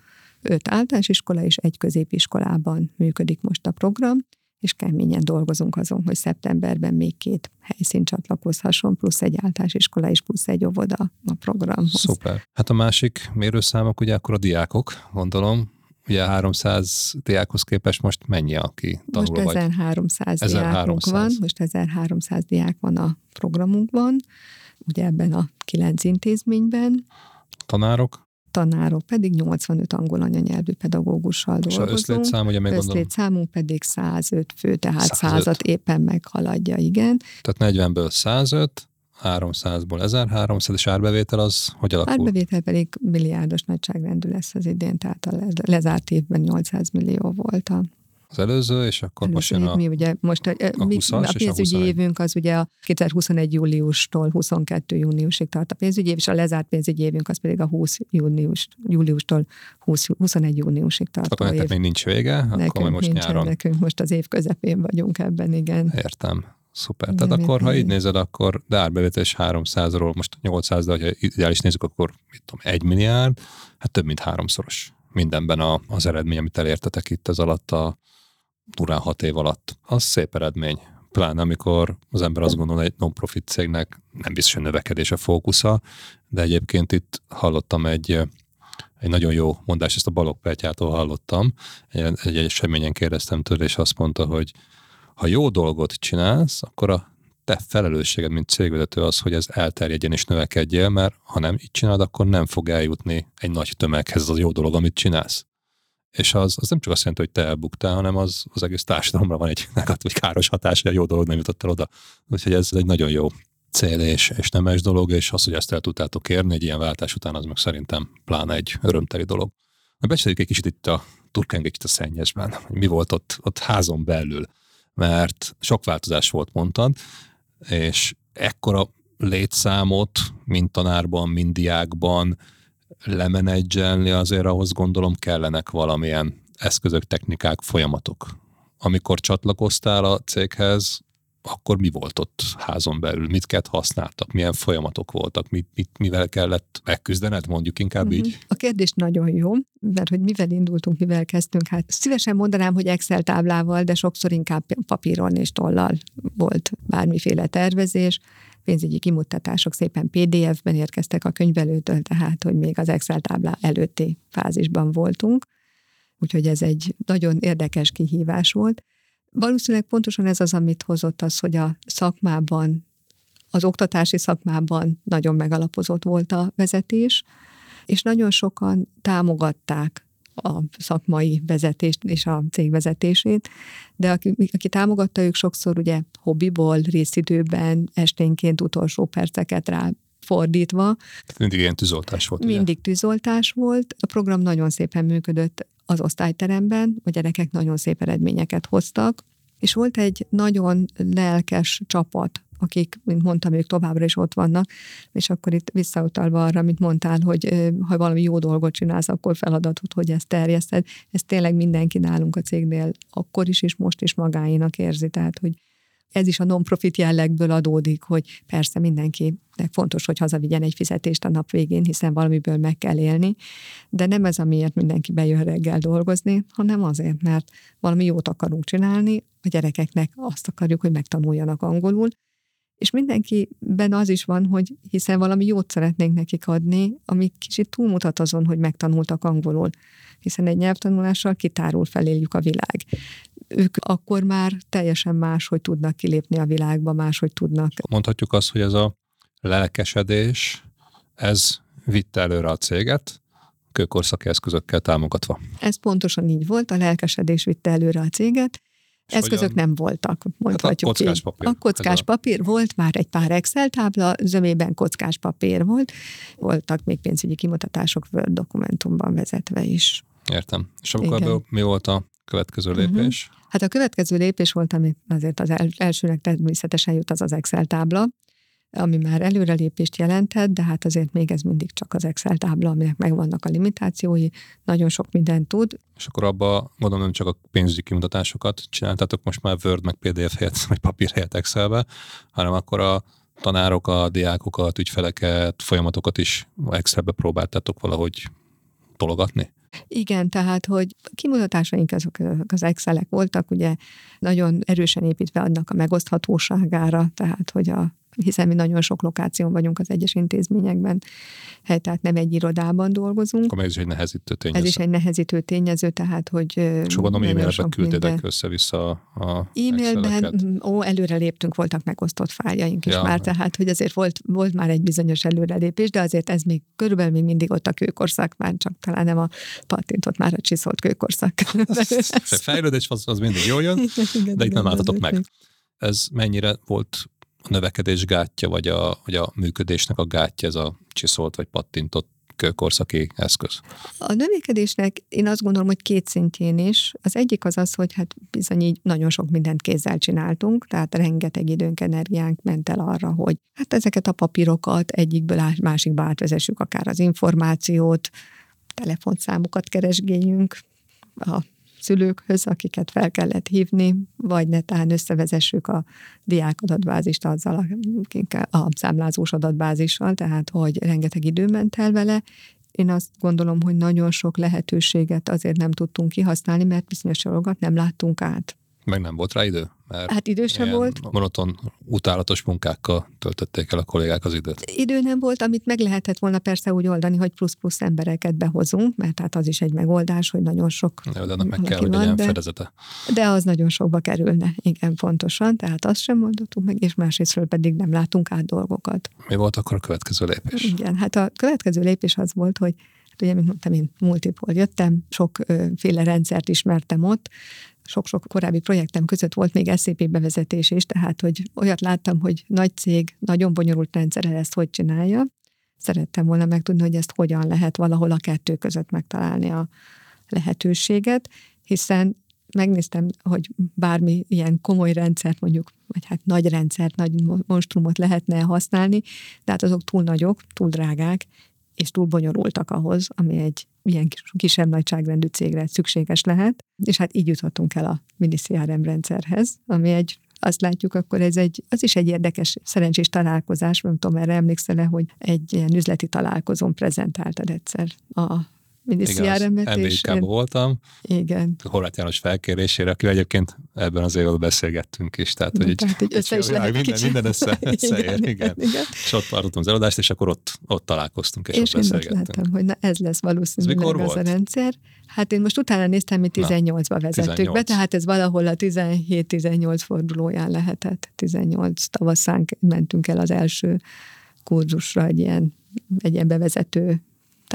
öt általános iskola és egy középiskolában működik most a program, és keményen dolgozunk azon, hogy szeptemberben még két helyszín csatlakozhasson, plusz egy általános iskola és plusz egy óvoda a programhoz. Szuper. Hát a másik mérőszámok ugye akkor a diákok, gondolom, ugye 300 diákhoz képest most mennyi, aki tanul? Most 1300 vagy? diákunk 1300. van, most 1300 diák van a programunkban, ugye ebben a kilenc intézményben. Tanárok? Tanárok pedig 85 angol anyanyelvű pedagógussal és dolgozunk. És összlétszám, ugye még gondolom? számunk pedig 105 fő, tehát 105. 100 éppen meghaladja, igen. Tehát 40-ből 105, 300-ból 1300, és árbevétel az hogy alakul? Árbevétel pedig milliárdos nagyságrendű lesz az idén, tehát a lezárt évben 800 millió volt a az előző, és akkor előző most jön a, mi ugye most a, a, mi, a pénzügyi a évünk az ugye a 2021 júliustól 22 júniusig tart a pénzügyi év, és a lezárt pénzügyi évünk az pedig a 20 június, júliustól 20, 21 júniusig tart. Akkor nektek még nincs vége, nekünk akkor most nincsen, nyáron. Nekünk most az év közepén vagyunk ebben, igen. Értem. Szuper. Tehát igen, akkor, ha így nézed, akkor de árbevétel is 300-ról, most 800, de ha ideális nézzük, akkor mit tudom, 1 milliárd, hát több mint háromszoros mindenben a, az eredmény, amit elértetek itt az alatt a durán hat év alatt. Az szép eredmény. Pláne amikor az ember azt gondolja, egy non-profit cégnek nem biztos, hogy növekedés a fókusza, de egyébként itt hallottam egy, egy nagyon jó mondás, ezt a Balog Petyától hallottam, egy, egy eseményen kérdeztem tőle, és azt mondta, hogy ha jó dolgot csinálsz, akkor a te felelősséged, mint cégvezető az, hogy ez elterjedjen és növekedjél, mert ha nem így csinálod, akkor nem fog eljutni egy nagy tömeghez az a jó dolog, amit csinálsz. És az, az nem csak azt jelenti, hogy te elbuktál, hanem az, az egész társadalomra van egy negatív, káros hatás, hogy a jó dolog nem jutott el oda. Úgyhogy ez egy nagyon jó cél és, és nemes dolog, és az, hogy ezt el tudtátok érni egy ilyen váltás után, az meg szerintem pláne egy örömteli dolog. Na, becseréljük egy kicsit itt a turkeng egy a szennyesben, hogy mi volt ott, ott házon belül, mert sok változás volt, mondtad, és ekkora létszámot, mint tanárban, mind diákban, lemenedzselni, azért ahhoz gondolom kellenek valamilyen eszközök, technikák, folyamatok. Amikor csatlakoztál a céghez, akkor mi volt ott házon belül? Mit kellett használtak? Milyen folyamatok voltak? Mit, mit, mivel kellett megküzdened, mondjuk inkább uh-huh. így? A kérdés nagyon jó, mert hogy mivel indultunk, mivel kezdtünk, hát szívesen mondanám, hogy Excel táblával, de sokszor inkább papíron és tollal volt bármiféle tervezés pénzügyi kimutatások szépen PDF-ben érkeztek a könyvelőtől, tehát hogy még az Excel táblá előtti fázisban voltunk. Úgyhogy ez egy nagyon érdekes kihívás volt. Valószínűleg pontosan ez az, amit hozott az, hogy a szakmában, az oktatási szakmában nagyon megalapozott volt a vezetés, és nagyon sokan támogatták a szakmai vezetést és a cég vezetését, de aki, aki támogatta ők sokszor ugye hobbiból, részidőben, esténként utolsó perceket rá fordítva. Mindig ilyen tűzoltás volt. Mindig ugye? tűzoltás volt. A program nagyon szépen működött az osztályteremben, a gyerekek nagyon szép eredményeket hoztak, és volt egy nagyon lelkes csapat, akik, mint mondtam, ők továbbra is ott vannak, és akkor itt visszautalva arra, amit mondtál, hogy ha valami jó dolgot csinálsz, akkor feladatot, hogy ezt terjeszted. Ez tényleg mindenki nálunk a cégnél akkor is, és most is magáénak érzi, tehát, hogy ez is a non-profit jellegből adódik, hogy persze mindenkinek fontos, hogy hazavigyen egy fizetést a nap végén, hiszen valamiből meg kell élni, de nem ez, amiért mindenki bejön reggel dolgozni, hanem azért, mert valami jót akarunk csinálni, a gyerekeknek azt akarjuk, hogy megtanuljanak angolul, és mindenkiben az is van, hogy hiszen valami jót szeretnénk nekik adni, ami kicsit túlmutat azon, hogy megtanultak angolul, hiszen egy nyelvtanulással kitárul feléljük a világ. Ők akkor már teljesen más, hogy tudnak kilépni a világba, más, hogy tudnak. Mondhatjuk azt, hogy ez a lelkesedés, ez vitte előre a céget, kőkorszaki eszközökkel támogatva. Ez pontosan így volt, a lelkesedés vitte előre a céget, Eszközök nem voltak, mondhatjuk hát a kockás papír. A kockás papír volt, már egy pár Excel tábla, zömében kockás papír volt, voltak még pénzügyi kimutatások Word dokumentumban vezetve is. Értem. És akkor ebből mi volt a következő mhm. lépés? Uh-huh. Hát a következő lépés volt, ami azért az elsőnek természetesen jut, az az Excel tábla, ami már előrelépést jelentett, de hát azért még ez mindig csak az Excel tábla, aminek megvannak a limitációi, nagyon sok mindent tud. És akkor abba gondolom nem csak a pénzügyi kimutatásokat csináltatok most már Word meg PDF helyett, vagy papír helyett Excelbe, hanem akkor a tanárok, a diákokat, ügyfeleket, folyamatokat is Excelbe próbáltátok valahogy tologatni? Igen, tehát, hogy kimutatásaink azok az Excelek voltak, ugye nagyon erősen építve adnak a megoszthatóságára, tehát, hogy a hiszen mi nagyon sok lokáción vagyunk az egyes intézményekben, tehát nem egy irodában dolgozunk. Akkor ez is egy nehezítő tényező. Ez is egy nehezítő tényező, tehát, hogy És gondolom e-mailben küldtétek össze-vissza a E-mailben, ó, előre léptünk, voltak megosztott fájljaink is ja. már, tehát, hogy azért volt, volt már egy bizonyos előrelépés, de azért ez még körülbelül még mindig ott a kőkorszak, már csak talán nem a patintot, már a csiszolt kőkorszak. Fejlődés az, az mindig jól jön, igen, de itt nem álltatok meg. Ez mennyire volt a növekedés gátja, vagy a, vagy a működésnek a gátja, ez a csiszolt vagy pattintott kőkorszaki eszköz? A növekedésnek én azt gondolom, hogy két szintjén is. Az egyik az az, hogy hát bizony így nagyon sok mindent kézzel csináltunk, tehát rengeteg időnk, energiánk ment el arra, hogy hát ezeket a papírokat egyikből másikba átvezessük, akár az információt, telefonszámokat keresgéljünk, a szülőkhöz, akiket fel kellett hívni, vagy netán összevezessük a diák adatbázist azzal a, a számlázós adatbázissal, tehát hogy rengeteg idő ment el vele, én azt gondolom, hogy nagyon sok lehetőséget azért nem tudtunk kihasználni, mert bizonyos dolgokat nem láttunk át. Meg nem volt rá idő? Mert hát idő sem volt. Monoton, utálatos munkákkal töltötték el a kollégák az időt. Idő nem volt, amit meg lehetett volna persze úgy oldani, hogy plusz-plusz embereket behozunk, mert hát az is egy megoldás, hogy nagyon sok. Ja, de meg kell, hogy legyen de, fedezete. De az nagyon sokba kerülne, igen, pontosan. Tehát azt sem oldottuk meg, és másrésztről pedig nem látunk át dolgokat. Mi volt akkor a következő lépés? Igen, hát a következő lépés az volt, hogy hát ugye, mint mondtam, én multipol jöttem, sokféle rendszert ismertem ott, sok-sok korábbi projektem között volt még SCP bevezetés is, tehát hogy olyat láttam, hogy nagy cég, nagyon bonyolult rendszerrel ezt hogy csinálja. Szerettem volna megtudni, hogy ezt hogyan lehet valahol a kettő között megtalálni a lehetőséget, hiszen megnéztem, hogy bármi ilyen komoly rendszert mondjuk, vagy hát nagy rendszert, nagy monstrumot lehetne használni, de hát azok túl nagyok, túl drágák, és túl bonyolultak ahhoz, ami egy ilyen kisebb nagyságrendű cégre szükséges lehet, és hát így juthatunk el a mini CRM rendszerhez, ami egy azt látjuk, akkor ez egy, az is egy érdekes, szerencsés találkozás, nem tudom, erre emlékszel-e, hogy egy ilyen üzleti találkozón prezentáltad egyszer a minisztériáremet. És én... voltam. Igen. Horváth János felkérésére, aki egyébként ebben az évben beszélgettünk is. Tehát, hogy tehát, így össze is lehet minden, minden össze, összeér, igen, igen. igen. És ott tartottam az eladást, és akkor ott, ott találkoztunk, és, és ott beszélgettünk. És láttam, hogy na, ez lesz valószínűleg ez az volt? a rendszer. Hát én most utána néztem, mi 18-ba vezettük 18. be, tehát ez valahol a 17-18 fordulóján lehetett. 18 tavaszán mentünk el az első kurzusra egy ilyen, egy ilyen bevezető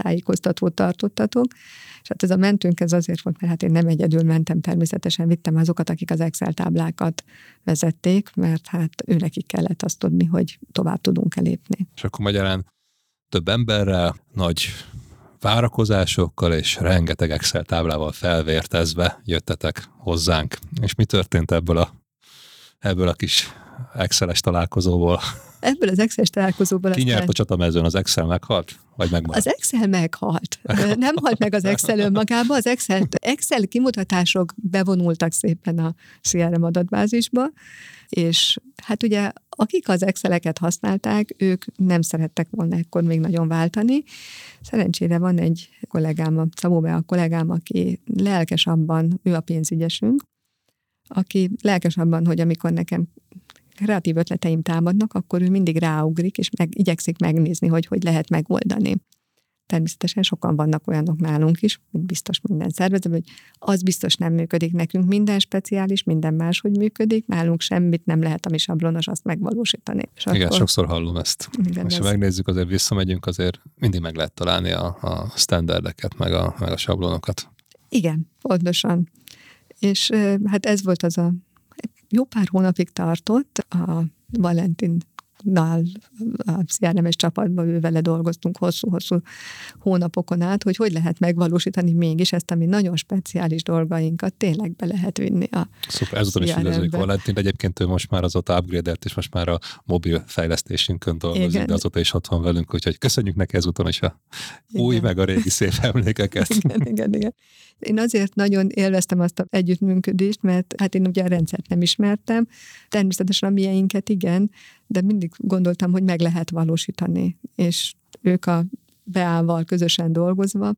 tájékoztatót tartottatok. És hát ez a mentőnk ez azért volt, mert hát én nem egyedül mentem, természetesen vittem azokat, akik az Excel táblákat vezették, mert hát őnekik kellett azt tudni, hogy tovább tudunk elépni. És akkor magyarán több emberrel, nagy várakozásokkal és rengeteg Excel táblával felvértezve jöttetek hozzánk. És mi történt ebből a, ebből a kis Excel-es találkozóból? Ebből az Excel-es találkozóból... Ki nyert a csatamezőn? Az Excel meghalt? Vagy megmaradt? Az Excel meghalt. Nem halt meg az Excel önmagába. Az Excel, Excel kimutatások bevonultak szépen a CRM adatbázisba, és hát ugye akik az Exceleket használták, ők nem szerettek volna ekkor még nagyon váltani. Szerencsére van egy kollégám, Szabó a kollégám, aki lelkes abban, ő a pénzügyesünk, aki lelkes abban, hogy amikor nekem kreatív ötleteim támadnak, akkor ő mindig ráugrik, és meg, igyekszik megnézni, hogy hogy lehet megoldani. Természetesen sokan vannak olyanok nálunk is, biztos minden szervezetben, hogy az biztos nem működik nekünk, minden speciális, minden máshogy működik, nálunk semmit nem lehet, ami sablonos, azt megvalósítani. És igen, akkor... sokszor hallom ezt. Igen, és ha megnézzük, azért visszamegyünk, azért mindig meg lehet találni a, a standardeket, meg a, meg a sablonokat. Igen, pontosan. És hát ez volt az a jó pár hónapig tartott a Valentin nál a CRMS csapatban ő vele dolgoztunk hosszú-hosszú hónapokon át, hogy hogy lehet megvalósítani mégis ezt, ami nagyon speciális dolgainkat tényleg be lehet vinni a Szuper, ezúton is üdvözlők Valentin. Egyébként ő most már azóta upgrade és most már a mobil fejlesztésünkön dolgozik, igen. de azóta is ott van velünk, úgyhogy köszönjük neki ezúton is a igen. új meg a régi szép emlékeket. Igen, igen, igen. Én azért nagyon élveztem azt az együttműködést, mert hát én ugye a rendszert nem ismertem, természetesen a mieinket igen, de mindig gondoltam, hogy meg lehet valósítani, és ők a beállval közösen dolgozva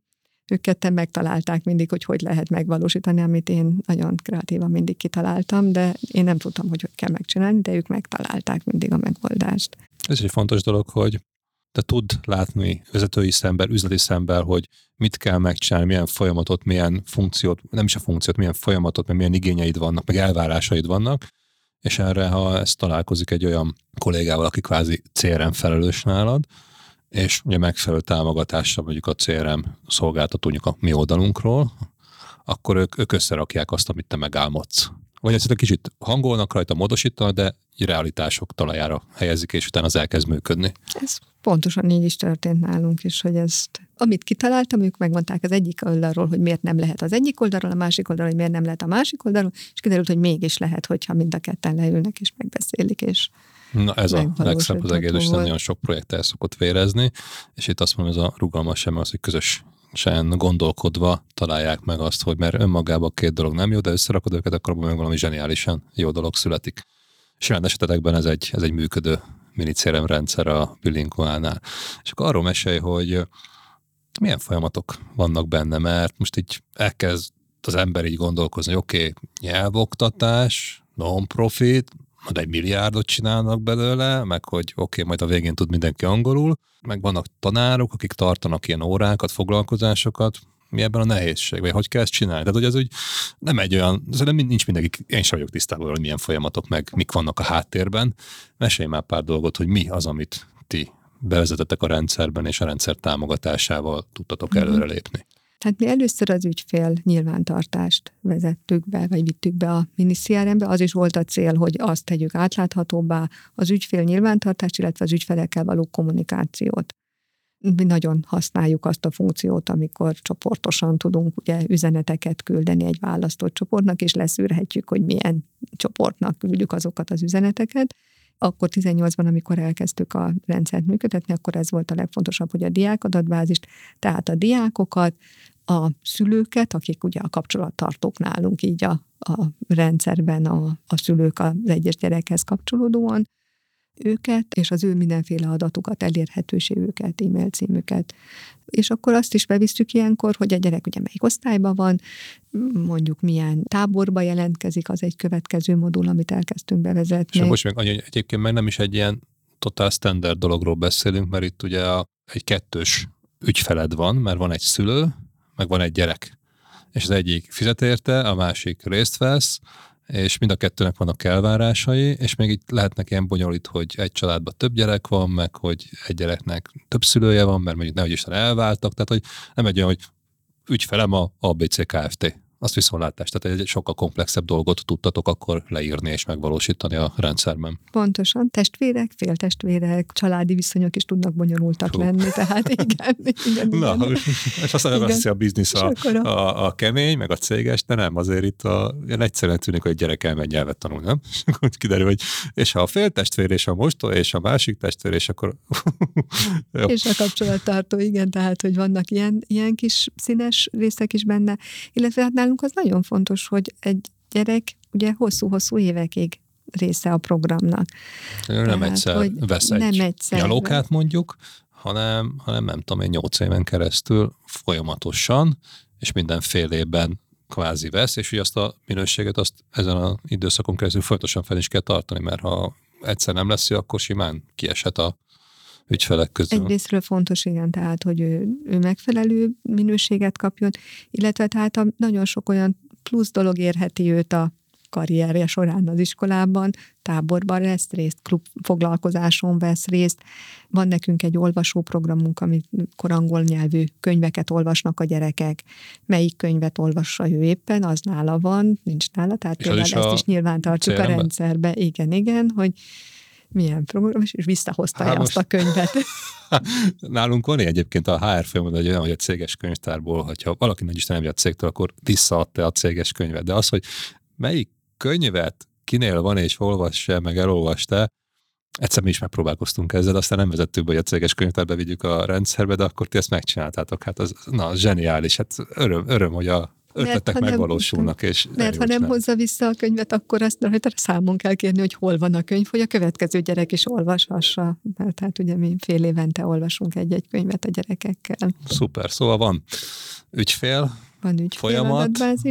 ők ketten megtalálták mindig, hogy hogy lehet megvalósítani, amit én nagyon kreatívan mindig kitaláltam, de én nem tudtam, hogy hogy kell megcsinálni, de ők megtalálták mindig a megoldást. Ez egy fontos dolog, hogy te tud látni vezetői szemben, üzleti szemben, hogy mit kell megcsinálni, milyen folyamatot, milyen funkciót, nem is a funkciót, milyen folyamatot, meg milyen igényeid vannak, meg elvárásaid vannak, és erre, ha ezt találkozik egy olyan kollégával, aki kvázi CRM felelős nálad, és ugye megfelelő támogatással mondjuk a CRM szolgáltatójuk a mi oldalunkról, akkor ők, ők összerakják azt, amit te megálmodsz. Vagy ezt egy kicsit hangolnak rajta, módosítanak, de realitások talajára helyezik, és utána az elkezd működni. Ez pontosan így is történt nálunk is, hogy ezt, amit kitaláltam, ők megmondták az egyik oldalról, hogy miért nem lehet az egyik oldalról, a másik oldalról, hogy miért nem lehet a másik oldalról, és kiderült, hogy mégis lehet, hogyha mind a ketten leülnek és megbeszélik, és Na ez a legszebb az egész, és nagyon sok projekt el szokott vérezni, és itt azt mondom, ez a rugalmas sem az, hogy közös sen gondolkodva találják meg azt, hogy mert önmagában két dolog nem jó, de összerakod őket, akkor meg valami zseniálisan jó dolog születik. És olyan esetekben ez egy, ez egy működő mini rendszer a Bilingualnál. És akkor arról mesélj, hogy milyen folyamatok vannak benne, mert most így elkezd az ember így gondolkozni, oké, okay, nyelvoktatás, non-profit, majd egy milliárdot csinálnak belőle, meg hogy oké, okay, majd a végén tud mindenki angolul, meg vannak tanárok, akik tartanak ilyen órákat, foglalkozásokat, mi ebben a nehézség, vagy hogy kell ezt csinálni? Tehát, hogy ez úgy nem egy olyan, nem nincs mindenki, én sem vagyok tisztában, hogy milyen folyamatok, meg mik vannak a háttérben. Mesélj már pár dolgot, hogy mi az, amit ti bevezetettek a rendszerben, és a rendszer támogatásával tudtatok mm-hmm. előrelépni. Tehát mi először az ügyfél nyilvántartást vezettük be, vagy vittük be a minisztiárembe. Az is volt a cél, hogy azt tegyük átláthatóbbá, az ügyfél nyilvántartást, illetve az ügyfelekkel való kommunikációt. Mi nagyon használjuk azt a funkciót, amikor csoportosan tudunk ugye üzeneteket küldeni egy választott csoportnak, és leszűrhetjük, hogy milyen csoportnak küldjük azokat az üzeneteket. Akkor 18-ban, amikor elkezdtük a rendszert működtetni, akkor ez volt a legfontosabb, hogy a diák adatbázist, tehát a diákokat, a szülőket, akik ugye a kapcsolattartók nálunk így a, a rendszerben a, a szülők az egyes gyerekhez kapcsolódóan, őket, és az ő mindenféle adatukat, elérhetőségüket, e-mail címüket. És akkor azt is bevisztük ilyenkor, hogy a gyerek ugye melyik osztályban van, mondjuk milyen táborba jelentkezik, az egy következő modul, amit elkezdtünk bevezetni. És most még annyi, egyébként meg nem is egy ilyen totál standard dologról beszélünk, mert itt ugye egy kettős ügyfeled van, mert van egy szülő, meg van egy gyerek. És az egyik fizet érte, a másik részt vesz, és mind a kettőnek vannak elvárásai, és még itt lehetnek ilyen bonyolít, hogy egy családban több gyerek van, meg hogy egy gyereknek több szülője van, mert mondjuk nehogy Isten elváltak, tehát hogy nem egy olyan, hogy ügyfelem a ABC Kft azt viszontlátás. Tehát egy sokkal komplexebb dolgot tudtatok akkor leírni és megvalósítani a rendszerben. Pontosan. Testvérek, féltestvérek, családi viszonyok is tudnak bonyolultak Hú. lenni, tehát igen, igen, Na, igen. és aztán nem a biznisz a, a, a, a, kemény, meg a céges, de nem, azért itt a, egyszerűen tűnik, hogy egy gyerek elmegy nyelvet tanul, nem? És akkor kiderül, hogy és ha a féltestvér és a mostó és a másik testvér, és akkor... és a kapcsolattartó, igen, tehát, hogy vannak ilyen, ilyen kis színes részek is benne, illetve hát nálunk az nagyon fontos, hogy egy gyerek ugye hosszú-hosszú évekig része a programnak. Nem Tehát, egyszer hogy vesz egy nem egyszer nyalókát mondjuk, hanem, hanem nem tudom én, nyolc éven keresztül folyamatosan, és minden fél évben kvázi vesz, és ugye azt a minőséget azt ezen az időszakon keresztül folyamatosan fel is kell tartani, mert ha egyszer nem lesz akkor simán kieshet a ügyfelek közül. Egyrésztről fontos, igen, tehát, hogy ő, ő megfelelő minőséget kapjon, illetve tehát a, nagyon sok olyan plusz dolog érheti őt a karrierje során az iskolában, táborban vesz részt, klub foglalkozáson vesz részt. Van nekünk egy olvasóprogramunk, amikor angol nyelvű könyveket olvasnak a gyerekek. Melyik könyvet olvassa ő éppen, az nála van, nincs nála, tehát például is ezt is nyilván tartsuk a rendszerbe. Igen, igen, hogy milyen program, és visszahozta Há, azt most... a könyvet. Nálunk van egyébként a HR folyamat egy olyan, hogy a céges könyvtárból, hogyha valaki nagy Isten nem a cégtől, akkor visszaadta a céges könyvet. De az, hogy melyik könyvet kinél van és olvassa, meg elolvasta, egyszer mi is megpróbálkoztunk ezzel, aztán nem vezettük be, hogy a céges könyvtárbe vigyük a rendszerbe, de akkor ti ezt megcsináltátok. Hát az, na, zseniális. Hát öröm, öröm hogy a ötletek nem- megvalósulnak. És Mert ha nem hozza vissza a könyvet, akkor azt rajta számon kell kérni, hogy hol van a könyv, hogy a következő gyerek is olvashassa. Mert hát ugye mi fél évente olvasunk egy-egy könyvet a gyerekekkel. Szuper, szóval van ügyfél, Van Folyamat.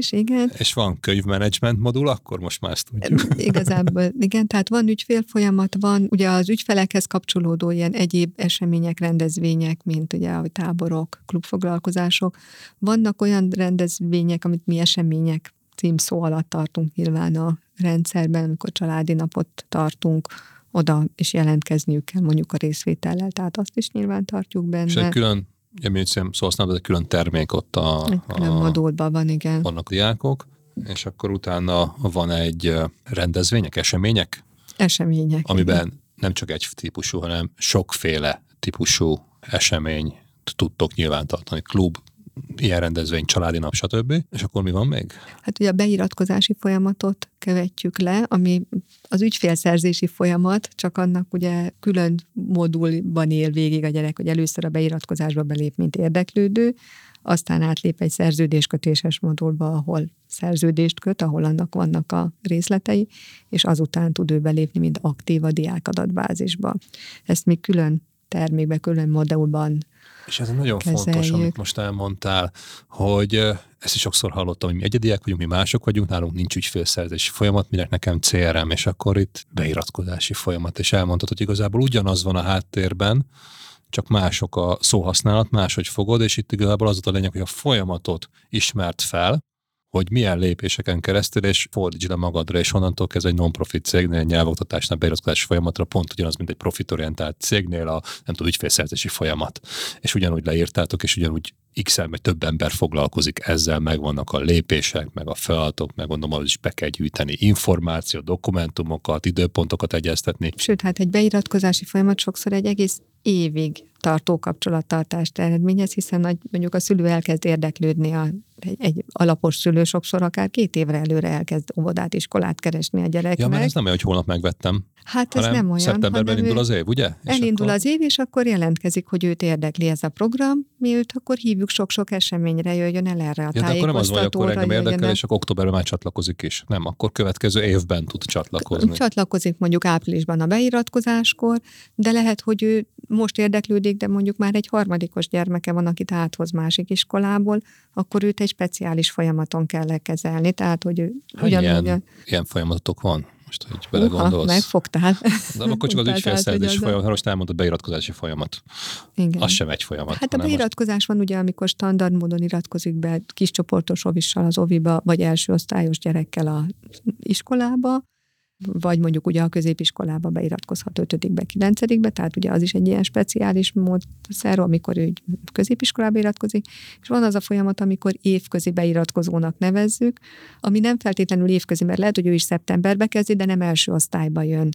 igen. és van könyvmenedzsment modul, akkor most már ezt tudjuk. Igazából, igen, tehát van ügyfélfolyamat, van ugye az ügyfelekhez kapcsolódó ilyen egyéb események, rendezvények, mint ugye a táborok, klubfoglalkozások. Vannak olyan rendezvények, amit mi események címszó alatt tartunk nyilván a rendszerben, amikor családi napot tartunk, oda is jelentkezniük kell mondjuk a részvétellel, tehát azt is nyilván tartjuk benne. És egy külön, ugye mi szó használom, egy külön termék ott a, külön a modulban van, igen. vannak diákok, és akkor utána van egy rendezvények, események, Események. igen. amiben nem csak egy típusú, hanem sokféle típusú esemény tudtok nyilvántartani. Klub, ilyen rendezvény, családi nap, stb. És akkor mi van még? Hát ugye a beiratkozási folyamatot követjük le, ami az ügyfélszerzési folyamat, csak annak ugye külön modulban él végig a gyerek, hogy először a beiratkozásba belép, mint érdeklődő, aztán átlép egy szerződéskötéses modulba, ahol szerződést köt, ahol annak vannak a részletei, és azután tud ő belépni, mint aktív a diákadatbázisba. Ezt mi külön termékbe, külön modulban És ez nagyon Kezeljük. fontos, amit most elmondtál, hogy ezt is sokszor hallottam, hogy mi egyediek vagyunk, mi mások vagyunk, nálunk nincs ügyfélszerzési folyamat, minek nekem CRM, és akkor itt beiratkozási folyamat, és elmondtad, hogy igazából ugyanaz van a háttérben, csak mások a szóhasználat, máshogy fogod, és itt igazából az a lényeg, hogy a folyamatot ismert fel, hogy milyen lépéseken keresztül, és fordítsd le magadra, és onnantól kezdve egy non-profit cégnél, egy nyelvoktatásnál beiratkozási folyamatra pont ugyanaz, mint egy profitorientált cégnél a, nem tudom, ügyfélszerzési folyamat. És ugyanúgy leírtátok, és ugyanúgy x vagy több ember foglalkozik ezzel, megvannak a lépések, meg a feladatok, meg gondolom, hogy is be kell gyűjteni információ, dokumentumokat, időpontokat egyeztetni. Sőt, hát egy beiratkozási folyamat sokszor egy egész évig tartó kapcsolattartást eredményez, hiszen nagy, mondjuk a szülő elkezd érdeklődni, a, egy, egy alapos szülő sokszor akár két évre előre elkezd óvodát, iskolát keresni a gyereknek. Ja, mert ez nem olyan, hogy holnap megvettem, hát ez nem olyan, szeptemberben indul az év, ugye? És elindul akkor- az év, és akkor jelentkezik, hogy őt érdekli ez a program, mi őt akkor hívjuk sok-sok eseményre, jöjjön el erre a Ja, de akkor nem az van, hogy akkor engem érdekel, el. és akkor októberben már csatlakozik is. Nem, akkor következő évben tud csatlakozni. Csatlakozik mondjuk áprilisban a beiratkozáskor, de lehet, hogy ő most érdeklődik, de mondjuk már egy harmadikos gyermeke van, akit áthoz másik iskolából, akkor őt egy speciális folyamaton kell lekezelni. Tehát, hogy ő ugyanúgy... ilyen, ilyen folyamatotok van? Most, hogy Uha, belegondolsz. megfogtál. De akkor csak az ügyfélszerzés folyamat, ha most elmondtad beiratkozási folyamat. Igen. Az sem egy folyamat. Hát a beiratkozás van ugye, amikor standard módon iratkozik be kis csoportos ovissal az oviba, vagy első osztályos gyerekkel a iskolába, vagy mondjuk ugye a középiskolába beiratkozhat 5-be, 9 tehát ugye az is egy ilyen speciális módszer, amikor ő középiskolába iratkozik, és van az a folyamat, amikor évközi beiratkozónak nevezzük, ami nem feltétlenül évközi, mert lehet, hogy ő is szeptemberbe kezdi, de nem első osztályba jön,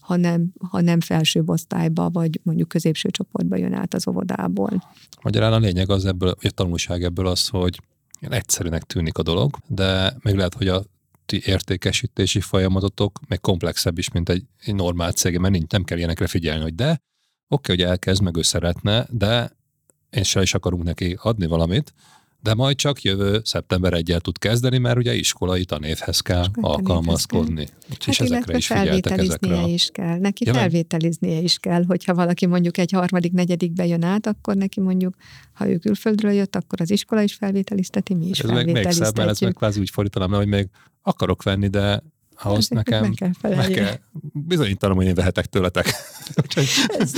hanem, hanem felsőbb osztályba, vagy mondjuk középső csoportba jön át az óvodából. Magyarán a lényeg az ebből, a tanulság ebből az, hogy egyszerűnek tűnik a dolog, de még lehet, hogy a ti értékesítési folyamatotok meg komplexebb is, mint egy, egy normál cég, mert nincs, nem kell ilyenekre figyelni, hogy de, oké, hogy elkezd, meg ő szeretne, de én se is akarunk neki adni valamit, de majd csak jövő szeptember 1 tud kezdeni, mert ugye iskolai tanévhez kell Iskolai tanévhez alkalmazkodni. Úgyhogy Hát ezekre is figyeltek ezekre. felvételiznie A... is kell. Neki Ja, felvételiznie is kell, hogyha valaki mondjuk egy harmadik, negyedikbe jön át, akkor neki mondjuk, ha ő külföldről jött, akkor az iskola is felvételizteti, mi is Ez meg még szebb, mert ez meg felvételiztetjük. kvázi úgy fordítanám hogy még akarok venni, de ahhoz nekem meg kell meg felelni. kell bizonyítanom, hogy én vehetek tőletek. Ez,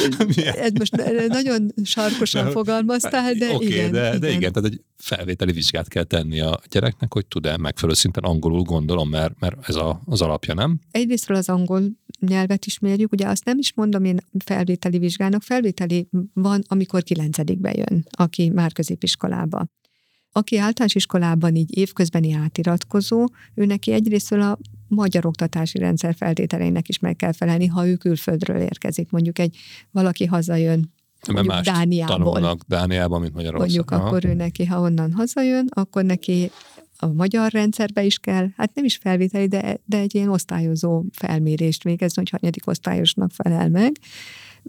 ez most nagyon sarkosan De- fogalmaztál, de Oké, igen, de, igen. de igen, tehát egy felvételi vizsgát kell tenni a gyereknek, hogy tud-e megfelelő szinten angolul gondolom, mert, mert ez a, az alapja, nem? Egyrésztről az angol nyelvet is mérjük, ugye azt nem is mondom én felvételi vizsgának, felvételi van, amikor kilencedikbe jön, aki már középiskolába. Aki általános iskolában így évközbeni átiratkozó, ő neki egyrésztről a magyar oktatási rendszer feltételeinek is meg kell felelni, ha ő külföldről érkezik. Mondjuk egy valaki hazajön Mert más Dániából. tanulnak Dániában, mint Magyarországon. Mondjuk Aha. akkor ő neki, ha onnan hazajön, akkor neki a magyar rendszerbe is kell, hát nem is felvételi, de, de egy ilyen osztályozó felmérést végezni, hogy hanyadik osztályosnak felel meg.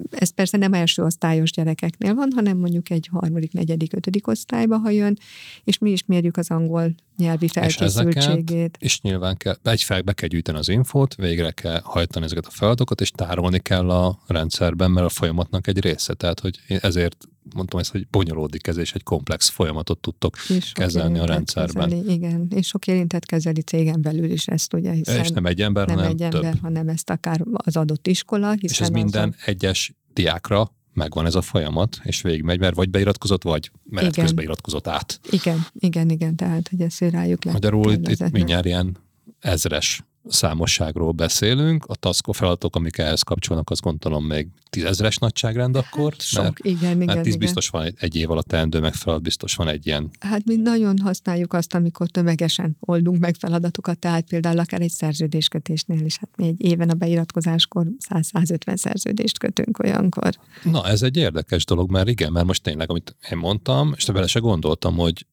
Ez persze nem első osztályos gyerekeknél van, hanem mondjuk egy harmadik, negyedik, ötödik osztályba, ha jön, és mi is mérjük az angol nyelvi felkészültségét. És, és nyilván kell, egy fel be kell gyűjteni az infót, végre kell hajtani ezeket a feladatokat, és tárolni kell a rendszerben, mert a folyamatnak egy része. Tehát, hogy ezért mondtam ezt, hogy bonyolódik ez, és egy komplex folyamatot tudtok kezelni a rendszerben. Kezeli, igen, és sok érintett kezeli cégen belül is ezt, ugye, hiszen és nem egy ember, nem hanem egy ember, több. hanem ezt akár az adott iskola. És ez minden a... egyes diákra megvan ez a folyamat, és végigmegy, mert vagy beiratkozott, vagy menet igen. közben iratkozott át. Igen, igen, igen, tehát hogy ezt rájuk le. Magyarul itt, itt mindjárt ilyen ezres számosságról beszélünk, a TASZKO feladatok, amik ehhez kapcsolnak, azt gondolom még tízezres nagyságrend akkor. Hát sok, mert, igen, igen. Mert tíz igen. biztos van egy, egy év alatt teendő meg feladat, biztos van egy ilyen. Hát mi nagyon használjuk azt, amikor tömegesen oldunk meg feladatokat, tehát például akár egy szerződéskötésnél is, hát mi egy éven a beiratkozáskor 100-150 szerződést kötünk olyankor. Na, ez egy érdekes dolog, mert igen, mert most tényleg, amit én mondtam, és vele se gondoltam, hogy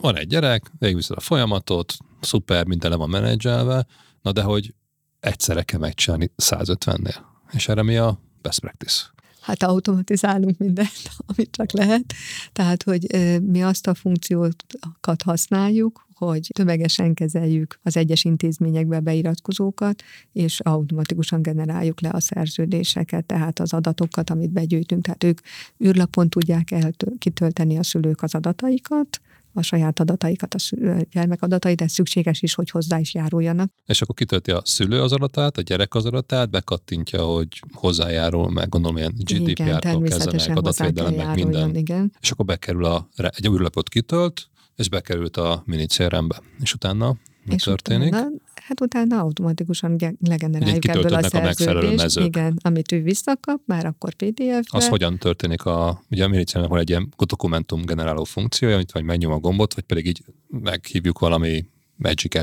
van egy gyerek, végigviszed a folyamatot, szuper, minden le van menedzselve, Na de hogy egyszerre kell megcsinálni 150-nél. És erre mi a best practice? Hát automatizálunk mindent, amit csak lehet. Tehát, hogy mi azt a funkciókat használjuk, hogy tömegesen kezeljük az egyes intézményekbe beiratkozókat, és automatikusan generáljuk le a szerződéseket, tehát az adatokat, amit begyűjtünk. Tehát ők űrlapon tudják el kitölteni a szülők az adataikat, a saját adataikat, a gyermek adatait, de szükséges is, hogy hozzá is járuljanak. És akkor kitölti a szülő az adatát, a gyerek az adatát, bekattintja, hogy hozzájárul, meg gondolom ilyen GDPR-tól kezdve, adatvédelem, meg minden. Igen. És akkor bekerül a, egy űrlapot kitölt, és bekerült a mini CRM-be. És utána mi és történik? Utána, hát utána automatikusan legeneráljuk ebből a szerződést. Igen, amit ő visszakap, már akkor PDF-be. Az hogyan történik a, ugye a miliciának van egy ilyen dokumentum generáló funkciója, amit vagy megnyom a gombot, vagy pedig így meghívjuk valami magic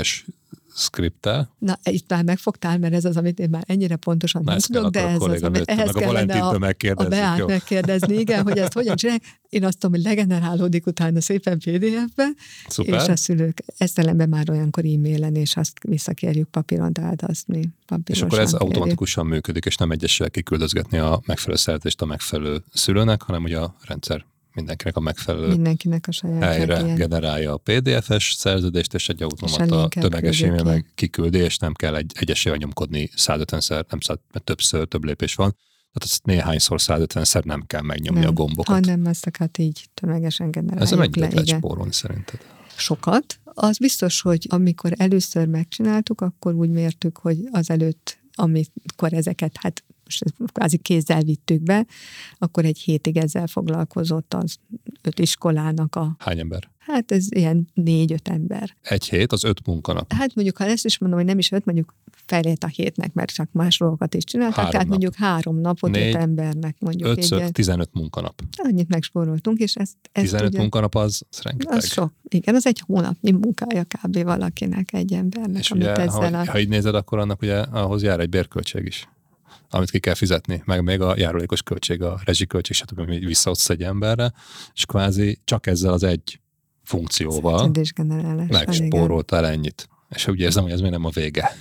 scripttel. Na, itt már megfogtál, mert ez az, amit én már ennyire pontosan Na, nem tudok, de ez az, amit ehhez meg kellene a, a Beát megkérdezni, igen, hogy ezt hogyan csinálják. Én azt tudom, hogy legenerálódik utána szépen PDF-be, Szuper. és a szülők ezt ellenben már olyankor e-mailen, és azt visszakérjük papíron, tehát azt mi papírosan És akkor ez kérjük. automatikusan működik, és nem egyesével kiküldözgetni a megfelelő szerződést a megfelelő szülőnek, hanem ugye a rendszer mindenkinek a megfelelő Mindenkinek a saját helyre ilyen. generálja a PDF-es szerződést, és egy automata tömeges e meg kiküldi, és nem kell egy egyesével nyomkodni 150-szer, nem száz, mert többször több lépés van. Tehát ezt néhányszor 150-szer nem kell megnyomni nem, a gombokat. Hanem ezeket így tömegesen generáljuk Ez egy lehet spórolni szerinted? Sokat. Az biztos, hogy amikor először megcsináltuk, akkor úgy mértük, hogy azelőtt amikor ezeket hát kvázi kézzel vittük be, akkor egy hétig ezzel foglalkozott az öt iskolának a... Hány ember? Hát ez ilyen négy-öt ember. Egy hét, az öt munkanap. Hát mondjuk, ha ezt is mondom, hogy nem is öt, mondjuk felét a hétnek, mert csak más dolgokat is csináltak, három tehát nap. mondjuk három napot Négy, öt embernek mondjuk. Ötször, egy, 15 munkanap. Annyit megspóroltunk, és ezt... ezt 15 ugye, munkanap az, az rengeteg. Az sok. Igen, az egy hónapnyi munkája kb. valakinek, egy embernek, és amit ugye, ezzel ha, a... ha így nézed, akkor annak ugye ahhoz jár egy bérköltség is amit ki kell fizetni, meg még a járulékos költség, a rezsiköltség, stb. amit visszaadsz egy emberre, és kvázi csak ezzel az egy funkcióval megspóroltál ennyit. És úgy érzem, hogy ez még nem a vége.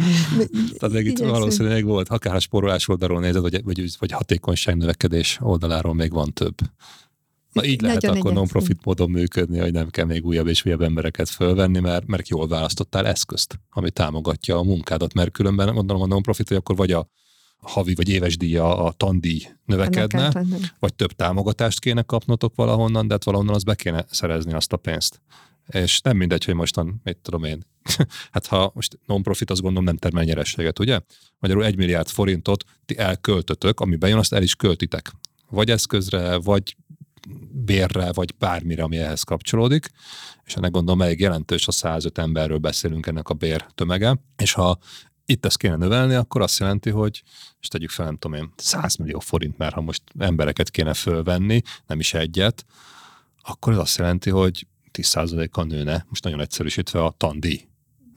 Tehát még itt valószínűleg volt, akár a spórolás oldalról nézed, vagy, vagy, vagy hatékonyság növekedés oldaláról még van több. Na így lehet Nagyon akkor non-profit módon működni, hogy nem kell még újabb és újabb embereket fölvenni, mert, mert jól választottál eszközt, ami támogatja a munkádat, mert különben gondolom a non-profit, hogy akkor vagy a havi vagy éves díja, a tandíj növekedne, vagy több támogatást kéne kapnotok valahonnan, de hát valahonnan az be kéne szerezni azt a pénzt. És nem mindegy, hogy mostan, mit tudom én, hát ha most non-profit, azt gondolom nem termel nyerességet, ugye? Magyarul egy milliárd forintot ti elköltötök, ami bejön, azt el is költitek. Vagy eszközre, vagy bérre, vagy bármire, ami ehhez kapcsolódik, és ennek gondolom elég jelentős, a 105 emberről beszélünk ennek a bér tömege, és ha itt ezt kéne növelni, akkor azt jelenti, hogy, és tegyük fel, nem tudom én, 100 millió forint, mert ha most embereket kéne fölvenni, nem is egyet, akkor ez azt jelenti, hogy 10%-kal nőne, most nagyon egyszerűsítve a tandi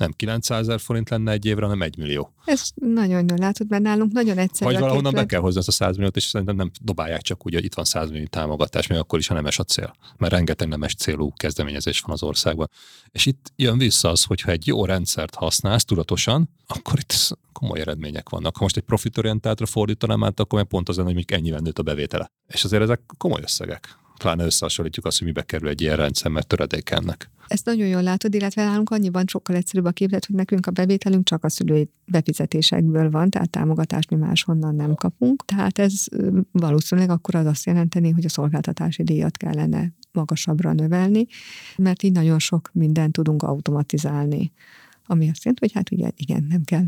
nem 900 ezer forint lenne egy évre, hanem 1 millió. Ez nagyon jól látod, mert nálunk nagyon egyszerű. Vagy valahonnan képlet... be kell hozni ezt a 100 milliót, és szerintem nem dobálják csak úgy, hogy itt van 100 millió támogatás, még akkor is, ha nemes a cél. Mert rengeteg nemes célú kezdeményezés van az országban. És itt jön vissza az, hogyha egy jó rendszert használsz tudatosan, akkor itt komoly eredmények vannak. Ha most egy profitorientáltra fordítanám át, akkor meg pont az lenne, hogy mondjuk ennyivel nőtt a bevétele. És azért ezek komoly összegek pláne összehasonlítjuk azt, hogy mibe kerül egy ilyen rendszer, mert töredék ennek. Ezt nagyon jól látod, illetve nálunk annyiban sokkal egyszerűbb a képlet, hogy nekünk a bevételünk csak a szülői befizetésekből van, tehát támogatást mi máshonnan nem kapunk. Tehát ez valószínűleg akkor az azt jelenteni, hogy a szolgáltatási díjat kellene magasabbra növelni, mert így nagyon sok mindent tudunk automatizálni. Ami azt jelenti, hogy hát ugye igen, nem kell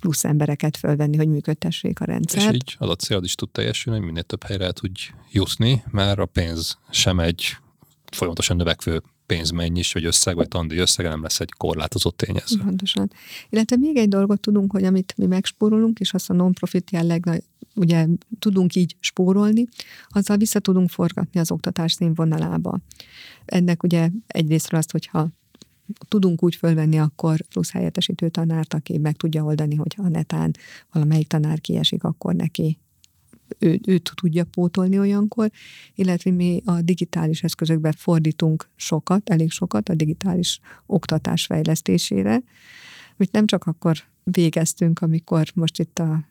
plusz embereket fölvenni, hogy működtessék a rendszert. És így az a célod is tud teljesülni, hogy minél több helyre el tudj jutni, mert a pénz sem egy folyamatosan növekvő pénzmennyis, vagy összeg, vagy tandi összege nem lesz egy korlátozott tényező. Pontosan. Illetve még egy dolgot tudunk, hogy amit mi megspórolunk, és azt a non-profit jelleg, ugye tudunk így spórolni, azzal vissza tudunk forgatni az oktatás színvonalába. Ennek ugye egyrésztről azt, hogyha tudunk úgy fölvenni akkor plusz helyettesítő tanárt, aki meg tudja oldani, hogyha netán valamelyik tanár kiesik, akkor neki ő, őt tudja pótolni olyankor, illetve mi a digitális eszközökbe fordítunk sokat, elég sokat a digitális oktatás fejlesztésére, amit nem csak akkor végeztünk, amikor most itt a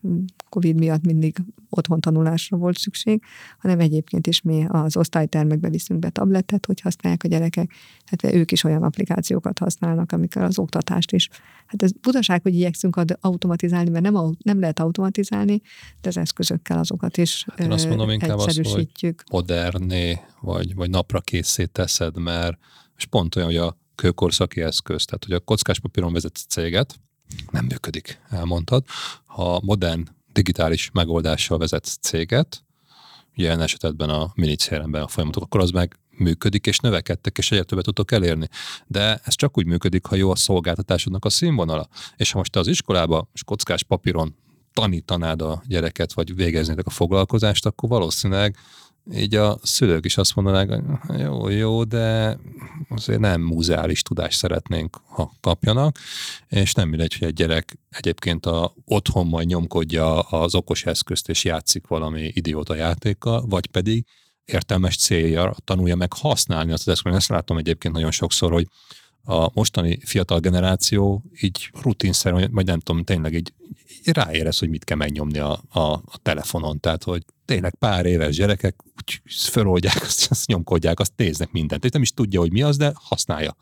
Covid miatt mindig otthon tanulásra volt szükség, hanem egyébként is mi az osztálytermekbe viszünk be tabletet, hogy használják a gyerekek, hát ők is olyan applikációkat használnak, amikor az oktatást is. Hát ez butaság, hogy igyekszünk automatizálni, mert nem, nem lehet automatizálni, de az eszközökkel azokat is hát én azt mondom inkább azt, hogy moderné, vagy, vagy napra készé teszed, mert és pont olyan, hogy a kőkorszaki eszköz, tehát hogy a kockáspapíron vezet céget, nem működik, elmondtad. Ha modern digitális megoldással vezetsz céget, ilyen esetben a minicéremben a folyamatok, akkor az meg működik, és növekedtek, és egyre többet tudok elérni. De ez csak úgy működik, ha jó a szolgáltatásodnak a színvonala. És ha most te az iskolába és kockás papíron tanítanád a gyereket, vagy végeznétek a foglalkozást, akkor valószínűleg így a szülők is azt mondanák, hogy jó, jó, de azért nem múzeális tudást szeretnénk, ha kapjanak, és nem mindegy, hogy egy gyerek egyébként a, otthon majd nyomkodja az okos eszközt, és játszik valami idióta játékkal, vagy pedig értelmes célja tanulja meg használni azt az eszközt. Ezt látom egyébként nagyon sokszor, hogy a mostani fiatal generáció így rutinszerűen, vagy nem tudom, tényleg így, így ráérez, hogy mit kell megnyomni a, a, a telefonon. Tehát, hogy tényleg pár éves gyerekek úgy föloldják, azt, azt nyomkodják, azt néznek mindent. És nem is tudja, hogy mi az, de használja.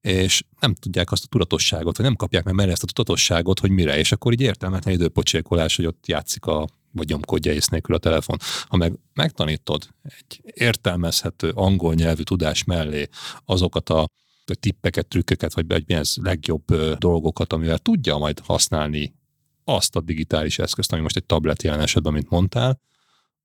És nem tudják azt a tudatosságot, vagy nem kapják meg mellé ezt a tudatosságot, hogy mire. És akkor így értelmetlen időpocsékolás, hogy ott játszik a vagy nyomkodja ész nélkül a telefon. Ha meg megtanítod egy értelmezhető angol nyelvű tudás mellé azokat a tippeket, trükköket, vagy egy ez legjobb dolgokat, amivel tudja majd használni azt a digitális eszközt, ami most egy tablet jelen esetben, mint mondtál,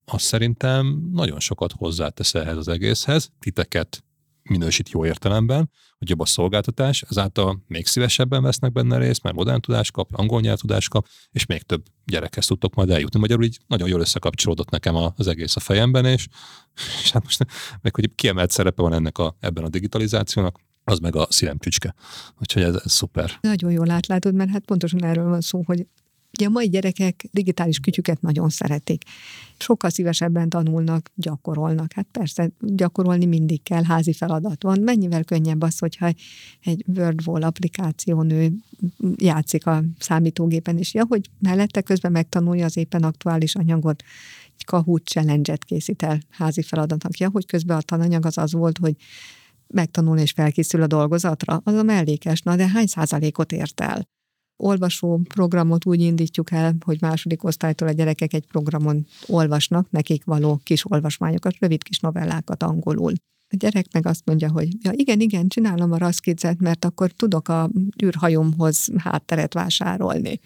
az szerintem nagyon sokat hozzátesz ehhez az egészhez, titeket minősít jó értelemben, hogy jobb a szolgáltatás, ezáltal még szívesebben vesznek benne részt, mert modern tudást kap, angol nyelvtudást kap, és még több gyerekhez tudtok majd eljutni. Magyarul így nagyon jól összekapcsolódott nekem az egész a fejemben, és, és hát most meg hogy kiemelt szerepe van ennek a, ebben a digitalizációnak, az meg a szívem csücske. Úgyhogy ez, ez szuper. Nagyon jól átlátod, mert hát pontosan erről van szó, hogy Ugye a mai gyerekek digitális kütyüket nagyon szeretik. Sokkal szívesebben tanulnak, gyakorolnak. Hát persze, gyakorolni mindig kell, házi feladat van. Mennyivel könnyebb az, hogyha egy WordWall applikáción ő játszik a számítógépen, és ja, hogy mellette közben megtanulja az éppen aktuális anyagot, egy Kahoot challenge-et készít el házi feladatnak. Ja, hogy közben a tananyag az az volt, hogy megtanul és felkészül a dolgozatra, az a mellékes, na de hány százalékot ért el? Olvasó programot úgy indítjuk el, hogy második osztálytól a gyerekek egy programon olvasnak, nekik való kis olvasmányokat, rövid kis novellákat angolul. A gyerek meg azt mondja, hogy ja igen, igen, csinálom a raszkicet, mert akkor tudok a űrhajomhoz hátteret vásárolni.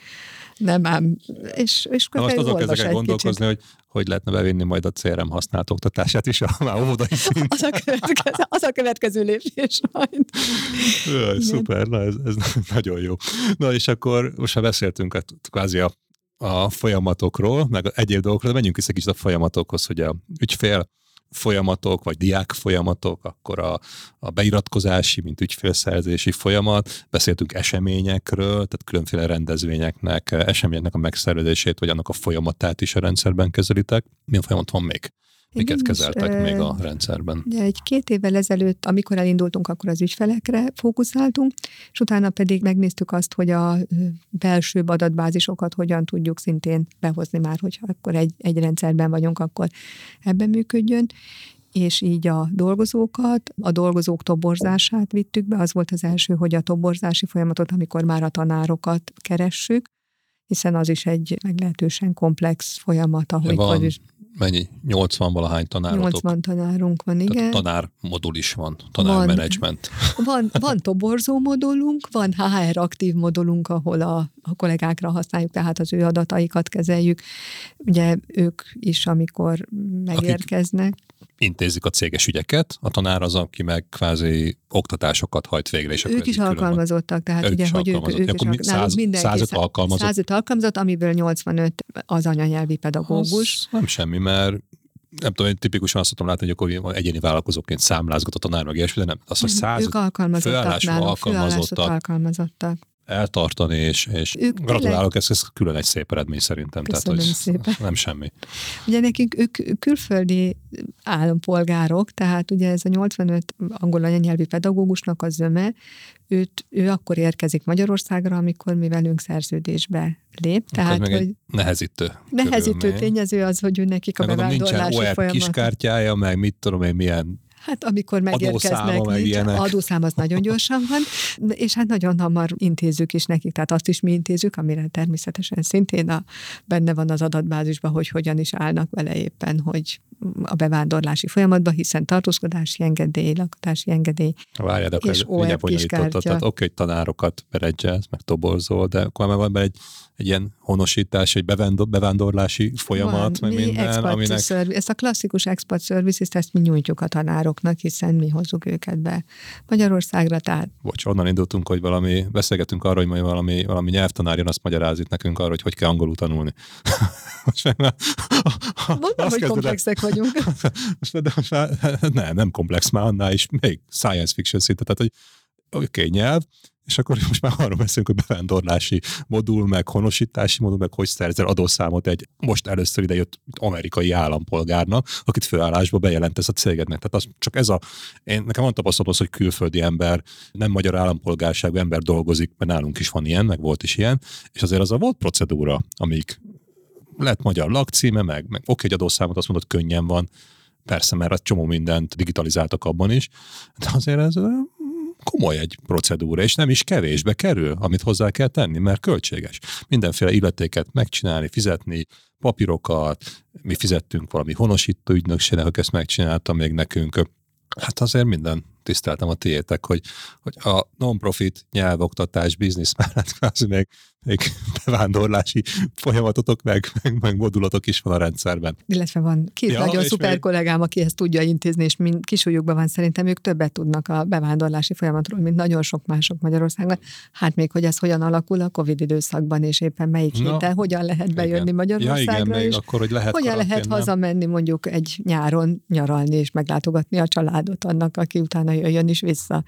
Nem ám. És, és most azon kezdek gondolkozni, hogy hogy lehetne bevinni majd a CRM használt oktatását is a már óvodai. Az a következő, az a következő lépés majd. Jaj, szuper, na ez, ez nagyon jó. Na és akkor most már beszéltünk a, kvázi a, a folyamatokról, meg egyéb dolgokról, de menjünk vissza kicsit a folyamatokhoz, hogy a ügyfél folyamatok, vagy diák folyamatok, akkor a, a beiratkozási, mint ügyfélszerzési folyamat, beszéltünk eseményekről, tehát különféle rendezvényeknek, eseményeknek a megszervezését, vagy annak a folyamatát is a rendszerben kezelitek. Milyen folyamat van még? Miket Igen, kezeltek is, még a rendszerben? Ugye egy két évvel ezelőtt, amikor elindultunk, akkor az ügyfelekre fókuszáltunk, és utána pedig megnéztük azt, hogy a belső adatbázisokat hogyan tudjuk szintén behozni már, hogyha akkor egy, egy rendszerben vagyunk, akkor ebben működjön és így a dolgozókat, a dolgozók toborzását vittük be. Az volt az első, hogy a toborzási folyamatot, amikor már a tanárokat keressük, hiszen az is egy meglehetősen komplex folyamat, ahogy van, is mennyi? 80 valahány tanárotok? 80 tanárunk van, igen. Tehát tanár modul is van, tanármenedzsment. Van, van toborzó modulunk, van HR aktív modulunk, ahol a, a kollégákra használjuk, tehát az ő adataikat kezeljük. Ugye ők is, amikor megérkeznek. Akik intézik a céges ügyeket, a tanár az, aki meg kvázi oktatásokat hajt végre. És ők is alkalmazottak, tehát ők ugye, hogy ők, ők is alkalmazottak. 100, mindenki 105 alkalmazott. 105 alkalmazott, amiből 85 az anyanyelvi pedagógus. Az nem semmi, mert nem tudom, én tipikusan azt tudom látni, hogy akkor egyéni vállalkozóként számlázgat a tanár, meg ilyesmi, de nem. Azt, hogy száz ők alkalmazottak nálunk, alkalmazottak, alkalmazottak eltartani, és, és gratulálok, ez, ez külön egy szép eredmény szerintem. Köszönöm tehát, hogy szépen. Nem semmi. Ugye nekünk ők külföldi állampolgárok, tehát ugye ez a 85 angol anyanyelvi pedagógusnak az zöme, őt, ő akkor érkezik Magyarországra, amikor mi velünk szerződésbe lép. Tehát, hogy nehezítő. Nehezítő tényező az, hogy ő nekik a bevándorlási folyamat. kiskártyája, meg mit tudom én, milyen Hát amikor megérkeznek, adószáma, nincs, adószám az nagyon gyorsan van, és hát nagyon hamar intézzük is nekik, tehát azt is mi intézzük, amire természetesen szintén a, benne van az adatbázisban, hogy hogyan is állnak vele éppen, hogy a bevándorlási folyamatban, hiszen tartózkodási engedély, lakotási engedély Várjad, akkor és OEP kiskártya. Tehát oké, hogy tanárokat beredzselsz, meg toborzol, de akkor már van egy egy ilyen honosítás, egy bevándorlási folyamat, Van, meg minden, aminek... Service, ezt a klasszikus export services ezt mi nyújtjuk a tanároknak, hiszen mi hozzuk őket be Magyarországra, tehát... Bocs, onnan indultunk, hogy valami, beszélgetünk arról, hogy majd valami, valami nyelvtanár jön, azt magyarázik nekünk arról, hogy hogy kell angolul tanulni. Mondom, hogy komplexek vagyunk. most, de most már, nem, nem komplex, már annál is még science fiction szinte, tehát hogy oké, okay, nyelv, és akkor most már arról beszélünk, hogy bevándorlási modul, meg honosítási modul, meg hogy szerzel adószámot egy most először idejött amerikai állampolgárnak, akit főállásba bejelentesz a cégednek. Tehát az, csak ez a, én, nekem van tapasztalatom hogy külföldi ember, nem magyar állampolgárságú ember dolgozik, mert nálunk is van ilyen, meg volt is ilyen, és azért az a volt procedúra, amik lett magyar lakcíme, meg, meg oké, egy adószámot azt mondod, könnyen van, persze, mert a csomó mindent digitalizáltak abban is, de azért ez komoly egy procedúra, és nem is kevésbe kerül, amit hozzá kell tenni, mert költséges. Mindenféle illetéket megcsinálni, fizetni, papírokat, mi fizettünk valami honosító ügynökségnek, aki ezt megcsinálta még nekünk. Hát azért minden tiszteltem a tiétek, hogy, hogy a non-profit nyelvoktatás biznisz mellett kvázi még bevándorlási folyamatotok, meg, meg, meg modulatok is van a rendszerben. Illetve van két ja, nagyon szuper még... kollégám, aki ezt tudja intézni, és mind kisúlyukban van, szerintem ők többet tudnak a bevándorlási folyamatról, mint nagyon sok mások Magyarországon. Hát még, hogy ez hogyan alakul a Covid időszakban, és éppen melyik Na, héten, hogyan lehet bejönni igen. Magyarországra, ja, igen, és akkor, hogy lehet hogyan lehet nem? hazamenni mondjuk egy nyáron nyaralni, és meglátogatni a családot annak, aki utána jöjjön is vissza.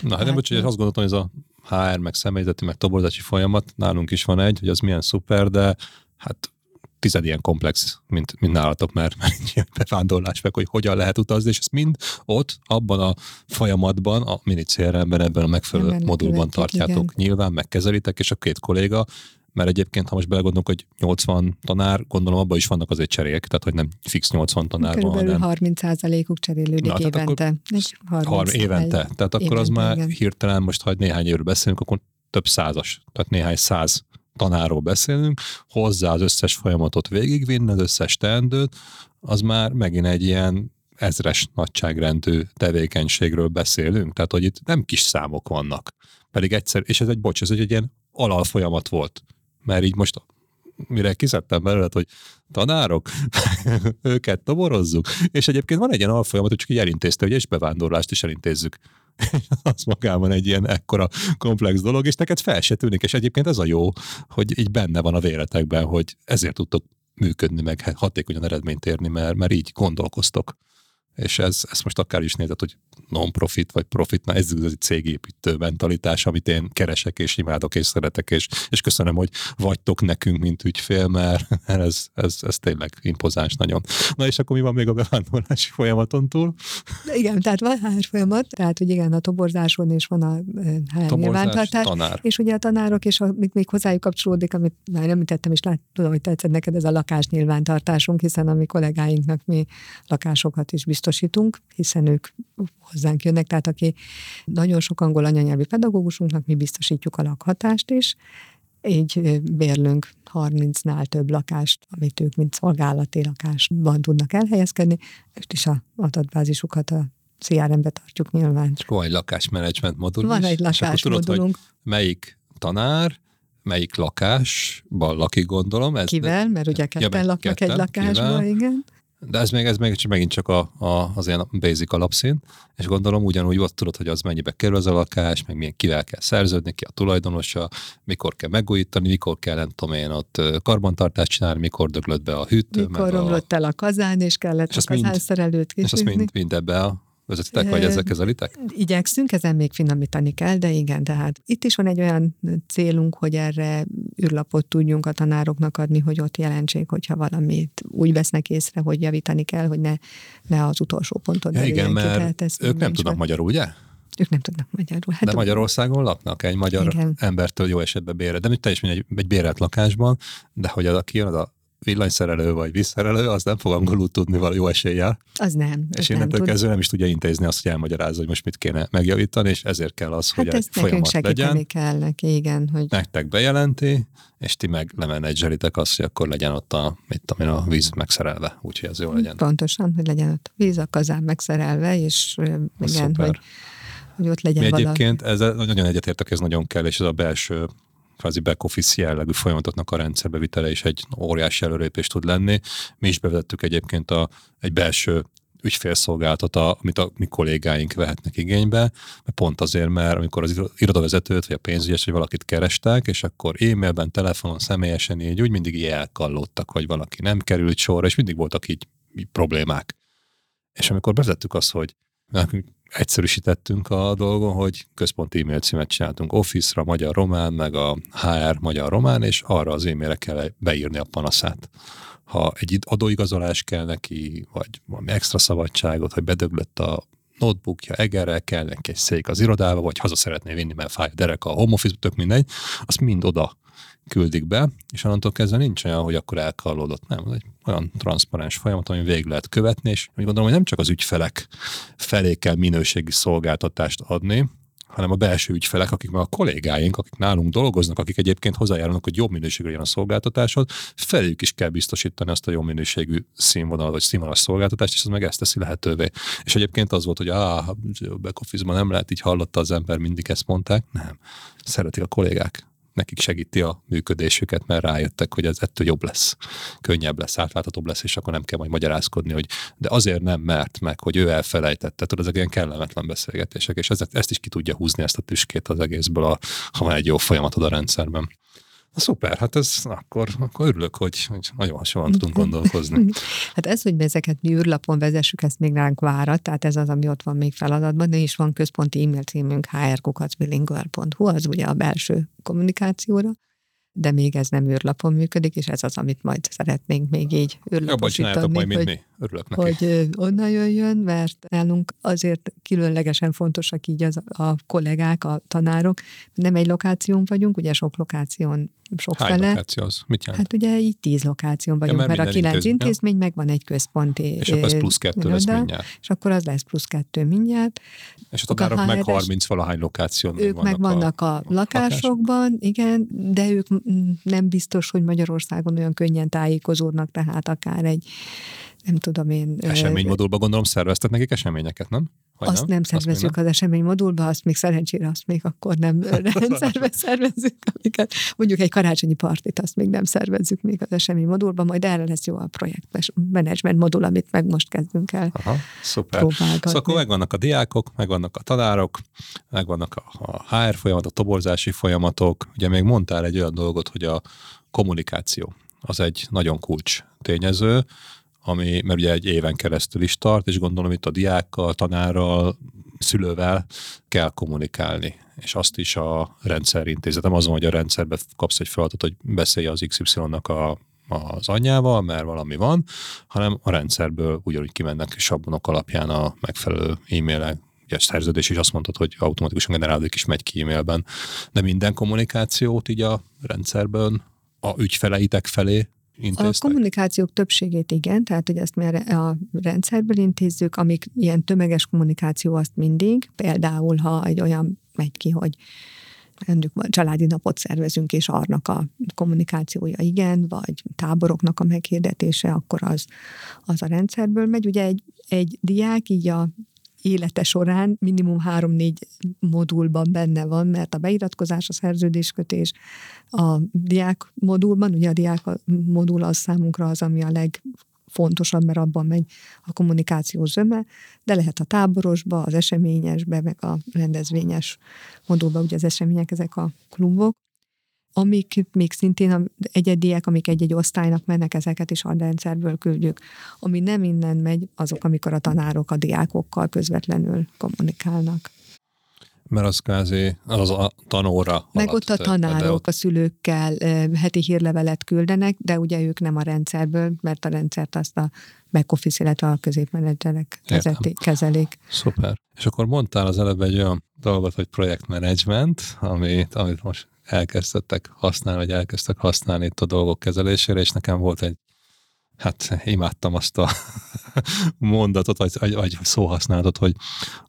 Na, hát, hát nem, bocs, hogy azt gondoltam, hogy ez a HR, meg személyzeti, meg toborzási folyamat, nálunk is van egy, hogy az milyen szuper, de hát tized ilyen komplex, mint, mint nálatok, mert, mert ilyen bevándorlás meg, hogy hogyan lehet utazni, és ezt mind ott, abban a folyamatban, a mini CRM-ben, ebben a megfelelő Ebben modulban tartjátok igen. nyilván, megkezelitek, és a két kolléga mert egyébként, ha most belegondolunk, hogy 80 tanár, gondolom abban is vannak azért cserék, tehát hogy nem fix 80 tanár van, hanem... 30%-uk cserélődik Na, évente. Akkor, 30 évente. Tehát akkor évente, az már igen. hirtelen, most ha néhány évről beszélünk, akkor több százas, tehát néhány száz tanáról beszélünk, hozzá az összes folyamatot végigvinni, az összes teendőt, az már megint egy ilyen ezres nagyságrendű tevékenységről beszélünk, tehát hogy itt nem kis számok vannak. Pedig egyszer, és ez egy, bocs, ez egy, egy ilyen alalfolyamat volt mert így most mire kiszedtem belőle, hogy tanárok, őket toborozzuk, és egyébként van egy ilyen alfolyamat, hogy csak így elintézte, hogy és bevándorlást is elintézzük. az magában egy ilyen ekkora komplex dolog, és neked fel se tűnik, és egyébként ez a jó, hogy így benne van a véletekben, hogy ezért tudtok működni, meg hatékonyan eredményt érni, mert, mert így gondolkoztok. És ez, ezt most akár is nézed, hogy non-profit vagy profit, na ez az cégépítő mentalitás, amit én keresek és imádok és szeretek, és, és köszönöm, hogy vagytok nekünk, mint ügyfél, mert ez, ez, ez tényleg impozáns nagyon. Na és akkor mi van még a bevándorlási folyamaton túl? De igen, tehát van HR folyamat, tehát hogy igen, a toborzáson is van a HR nyilvántartás, tanár. és ugye a tanárok, és amit még hozzájuk kapcsolódik, amit már említettem, és lát, tudom, hogy tetszett neked ez a lakás nyilvántartásunk, hiszen a mi kollégáinknak mi lakásokat is biztosítunk, hiszen ők hozzánk jönnek, tehát aki nagyon sok angol anyanyelvi pedagógusunknak mi biztosítjuk a lakhatást is, így bérlünk 30-nál több lakást, amit ők mint szolgálati lakásban tudnak elhelyezkedni, és is a adatbázisukat a CRM-be tartjuk nyilván. Van egy lakásmenedzsment modul Van egy lakásmodulunk. Melyik tanár, melyik lakásban lakik, gondolom. Ez Kivel? Mert ugye ketten ja, laknak ketten, egy lakásban, igen. De ez még, ez még csak megint csak a, a, az ilyen basic alapszín, és gondolom ugyanúgy ott tudod, hogy az mennyibe kerül az a lakás, meg milyen kivel kell szerződni, ki a tulajdonosa, mikor kell megújítani, mikor kell, nem tudom én, ott karbantartást csinálni, mikor döglött be a hűtő. Mikor romlott a... el a kazán, és kellett és a kazánszerelőt És azt mind, mind ebbe a vezetitek, vagy ezzel kezelitek? Igyekszünk, ezen még finomítani kell, de igen, tehát itt is van egy olyan célunk, hogy erre űrlapot tudjunk a tanároknak adni, hogy ott jelentsék, hogyha valamit úgy vesznek észre, hogy javítani kell, hogy ne, ne az utolsó ponton ja, igen, mert ők nem tudnak magyarul, ugye? Ők nem tudnak magyarul. Hát de Magyarországon laknak egy magyar igen. embertől jó esetben bére. De mit te is egy, egy bérelt lakásban, de hogy az, aki jön, az a villanyszerelő vagy vízszerelő, az nem fog angolul tudni valami jó eséllyel. Az nem. És innentől kezdve nem is tudja intézni azt, hogy elmagyarázza, hogy most mit kéne megjavítani, és ezért kell az, hát hogy egy folyamat legyen. kell neki, igen. Hogy... Nektek bejelenti, és ti meg lemenedzselitek azt, hogy akkor legyen ott a, mit tudom a víz megszerelve, úgyhogy ez jó legyen. Pontosan, hogy legyen ott víz, a kazán megszerelve, és igen, hogy, hogy ott legyen Mi valami. egyébként ezzel nagyon egyetértek, ez nagyon kell, és ez a belső kvázi back-office jellegű folyamatoknak a rendszerbevitele is egy óriási előrépés tud lenni. Mi is bevezettük egyébként a, egy belső ügyfélszolgáltat, amit a mi kollégáink vehetnek igénybe, mert pont azért, mert amikor az irodavezetőt, vagy a pénzügyes, vagy valakit kerestek, és akkor e-mailben, telefonon, személyesen így úgy mindig így elkallottak, hogy valaki nem került sorra, és mindig voltak így, így problémák. És amikor bevezettük azt, hogy egyszerűsítettünk a dolgon, hogy központi e-mail címet csináltunk Office-ra, magyar-román, meg a HR magyar-román, és arra az e-mailre kell beírni a panaszát. Ha egy adóigazolás kell neki, vagy valami extra szabadságot, hogy bedöglött a notebookja, egerrel kell neki egy szék az irodába, vagy haza szeretné vinni, mert fáj a derek a home office tök mindegy, azt mind oda küldik be, és onnantól kezdve nincs olyan, hogy akkor elkallódott. Nem, ez egy olyan transzparens folyamat, ami végig lehet követni, és úgy gondolom, hogy nem csak az ügyfelek felé kell minőségi szolgáltatást adni, hanem a belső ügyfelek, akik meg a kollégáink, akik nálunk dolgoznak, akik egyébként hozzájárulnak, hogy jobb minőségű legyen a szolgáltatásod, felük is kell biztosítani azt a jó minőségű színvonal vagy színvonalas szolgáltatást, és ez meg ezt teszi lehetővé. És egyébként az volt, hogy a back nem lehet, így hallotta az ember, mindig ezt mondták. Nem. Szeretik a kollégák nekik segíti a működésüket, mert rájöttek, hogy ez ettől jobb lesz, könnyebb lesz, átláthatóbb lesz, és akkor nem kell majd magyarázkodni, hogy de azért nem mert meg, hogy ő elfelejtette. Tudod, ezek ilyen kellemetlen beszélgetések, és ezt, ezt is ki tudja húzni ezt a tüskét az egészből, a, ha van egy jó folyamatod a rendszerben. Na szuper, hát ez akkor, akkor örülök, hogy, hogy nagyon hasonlóan tudunk gondolkozni. Hát ez, hogy ezeket mi űrlapon vezessük, ezt még ránk várat, tehát ez az, ami ott van még feladatban, de is van központi e-mail címünk hrkukacbilingual.hu, az ugye a belső kommunikációra, de még ez nem űrlapon működik, és ez az, amit majd szeretnénk még így űrlaposítani. majd, mint hogy, mi. Örülök neki. Hogy onnan jöjjön, mert nálunk azért különlegesen fontosak így az, a kollégák, a tanárok. Nem egy lokáción vagyunk, ugye sok lokáción sok Hány fele. lokáció az? Mit jelent? Hát ugye így tíz lokáción vagyunk, ja, mert, mert a kilenc intézmény, meg van egy központi. És akkor az plusz kettő lesz mindjárt. És akkor az lesz plusz kettő mindjárt. És a tanárok meg 30 valahány lokáción Ők vannak meg vannak a, a lakásokban, lakás. igen, de ők nem biztos, hogy Magyarországon olyan könnyen tájékozódnak, tehát akár egy nem tudom én... Eseménymodulba gondolom szerveztek nekik eseményeket, nem? Vagy azt nem, nem szervezzük azt az eseménymodulba, azt még szerencsére azt még akkor nem rendszerbe szervezzük, amiket mondjuk egy karácsonyi partit, azt még nem szervezzük még az eseménymodulba, majd erre lesz jó a projekt management modul, amit meg most kezdünk el Aha, szuper. Szóval akkor megvannak a diákok, megvannak a tanárok, megvannak a, a HR folyamat, a toborzási folyamatok. Ugye még mondtál egy olyan dolgot, hogy a kommunikáció az egy nagyon kulcs tényező, ami, mert ugye egy éven keresztül is tart, és gondolom itt a diákkal, tanárral, szülővel kell kommunikálni. És azt is a rendszer intézet. Nem azon, hogy a rendszerbe kapsz egy feladatot, hogy beszélj az XY-nak a az anyjával, mert valami van, hanem a rendszerből ugyanúgy kimennek sablonok alapján a megfelelő e-mailek, ugye szerződés is azt mondtad, hogy automatikusan generálódik is megy ki e-mailben, de minden kommunikációt így a rendszerből a ügyfeleitek felé intéztek? A kommunikációk többségét igen, tehát hogy ezt már a rendszerből intézzük, amik ilyen tömeges kommunikáció azt mindig, például ha egy olyan megy ki, hogy mondjuk családi napot szervezünk, és arnak a kommunikációja igen, vagy táboroknak a meghirdetése, akkor az, az a rendszerből megy. Ugye egy, egy diák így a élete során minimum három-négy modulban benne van, mert a beiratkozás, a szerződéskötés a diák modulban, ugye a diák modul az számunkra az, ami a leg fontosabb, mert abban megy a kommunikáció zöme, de lehet a táborosba, az eseményesbe, meg a rendezvényes modulba, ugye az események, ezek a klubok amik még szintén egyediek, amik egy-egy osztálynak mennek, ezeket is a rendszerből küldjük. Ami nem innen megy, azok, amikor a tanárok a diákokkal közvetlenül kommunikálnak. Mert az kázi, az a tanóra. Meg ott a tanárok ott... a szülőkkel heti hírlevelet küldenek, de ugye ők nem a rendszerből, mert a rendszert azt a back office, illetve a középmenedzserek kezelik. Szuper. És akkor mondtál az előbb egy olyan dolgot, hogy projektmenedzsment, amit, amit most elkezdtek használni, vagy elkezdtek használni itt a dolgok kezelésére, és nekem volt egy hát imádtam azt a mondatot, vagy, vagy, vagy szóhasználatot, hogy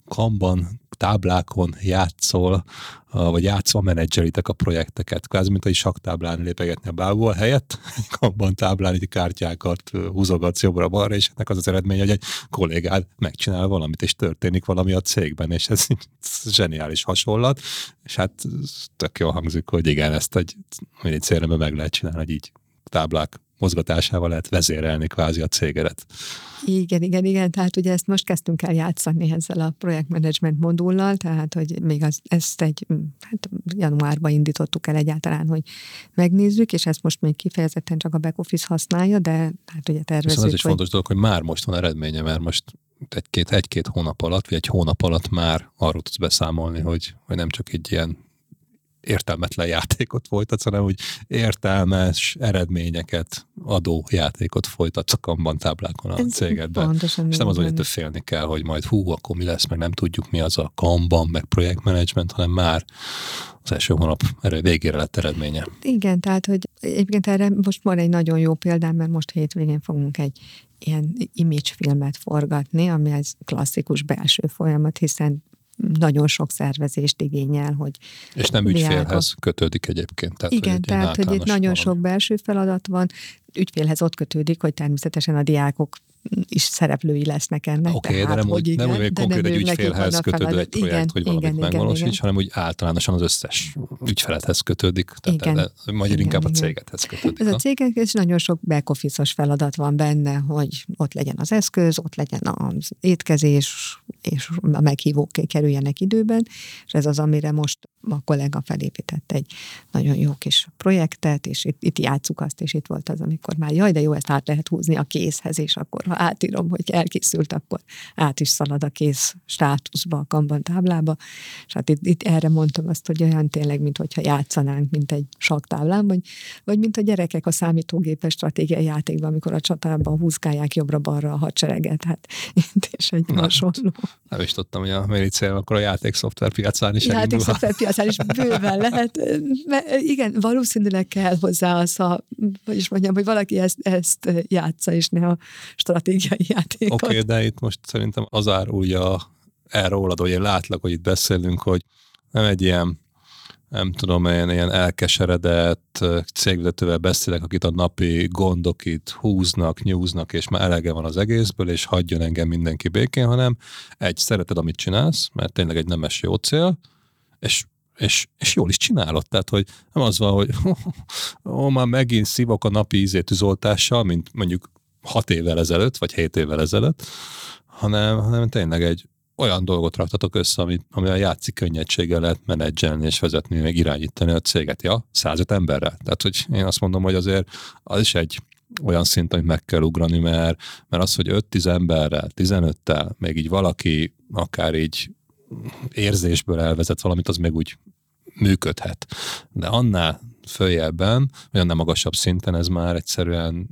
kamban táblákon játszol, vagy játszva menedzseritek a projekteket. Kvázi, mint egy saktáblán lépegetni a bából helyett, kamban táblán egy kártyákat húzogatsz jobbra-balra, és ennek az az eredmény, hogy egy kollégád megcsinál valamit, és történik valami a cégben, és ez, ez zseniális hasonlat, és hát tök jól hangzik, hogy igen, ezt egy, egy célra meg lehet csinálni, hogy így táblák mozgatásával lehet vezérelni kvázi a cégedet. Igen, igen, igen, tehát ugye ezt most kezdtünk el játszani ezzel a projektmenedzsment modullal, tehát hogy még az, ezt egy, hát januárban indítottuk el egyáltalán, hogy megnézzük, és ezt most még kifejezetten csak a back office használja, de hát ugye tervezzük, Viszont ez is hogy... fontos dolog, hogy már most van eredménye, mert most egy-két, egy-két hónap alatt, vagy egy hónap alatt már arról tudsz beszámolni, hogy, hogy nem csak egy ilyen értelmetlen játékot folytatsz, hanem úgy értelmes eredményeket adó játékot folytatsz a kamban táblákon a Ez cégedben. Pontosan és nem az, hogy ettől félni kell, hogy majd hú, akkor mi lesz, meg nem tudjuk mi az a kamban, meg projektmenedzsment, hanem már az első hónap erő végére lett eredménye. Igen, tehát, hogy egyébként erre most van egy nagyon jó példám, mert most hétvégén fogunk egy ilyen image filmet forgatni, ami ez klasszikus belső folyamat, hiszen nagyon sok szervezést igényel, hogy... És nem ügyfélhez kötődik egyébként. Tehát, Igen, hogy tehát, hogy itt nagyon valami. sok belső feladat van, ügyfélhez ott kötődik, hogy természetesen a diákok is szereplői lesznek ennek. Oké, okay, de nem úgy, igen, nem úgy konkrét egy ügyfélhez kötődő egy projekt, igen, hogy valamit igen, megvalósíts, hanem úgy általánosan az összes ügyfelethez kötődik, tehát igen, de, magyar igen, inkább igen. a cégethez kötődik. Ez ha? a cégek, és nagyon sok back feladat van benne, hogy ott legyen az eszköz, ott legyen az étkezés, és a meghívók kerüljenek időben, és ez az, amire most a kollega felépített egy nagyon jó kis projektet, és itt, itt játsszuk azt, és itt volt az, amikor már jaj, de jó, ezt át lehet húzni a kézhez, és akkor ha átírom, hogy elkészült, akkor át is szalad a kész státuszba, a kanban táblába, és hát itt, itt erre mondtam azt, hogy olyan tényleg, mint hogyha játszanánk, mint egy saktáblán, vagy, vagy mint a gyerekek a számítógépes stratégiai játékban, amikor a csatában húzgálják jobbra-balra a hadsereget, hát és egy Na, hasonló. Nem is tudtam, hogy a Méri cél akkor a játékszoftver piacán is Játékszoftver piacán is bőven lehet. Igen, valószínűleg kell hozzá az, ha, vagyis mondjam, hogy valaki ezt, ezt játsza, és ne a stratégiai játékot. Oké, okay, de itt most szerintem az árulja el rólad, hogy én látlak, hogy itt beszélünk, hogy nem egy ilyen nem tudom, ilyen, ilyen elkeseredett cégvezetővel beszélek, akit a napi gondok itt húznak, nyúznak, és már elege van az egészből, és hagyjon engem mindenki békén, hanem egy, szereted, amit csinálsz, mert tényleg egy nemes jó cél, és és, és jól is csinálod, tehát hogy nem az van, hogy ó, már megint szívok a napi ízétűzoltással, mint mondjuk hat évvel ezelőtt, vagy hét évvel ezelőtt, hanem, hanem tényleg egy olyan dolgot raktatok össze, ami, ami játszik könnyedséggel lehet menedzselni és vezetni, meg irányítani a céget. Ja, 105 emberrel. Tehát, hogy én azt mondom, hogy azért az is egy olyan szint, amit meg kell ugrani, mert, mert az, hogy 5-10 emberrel, 15-tel, még így valaki akár így érzésből elvezet valamit, az meg úgy működhet. De annál följebben, olyan nem magasabb szinten ez már egyszerűen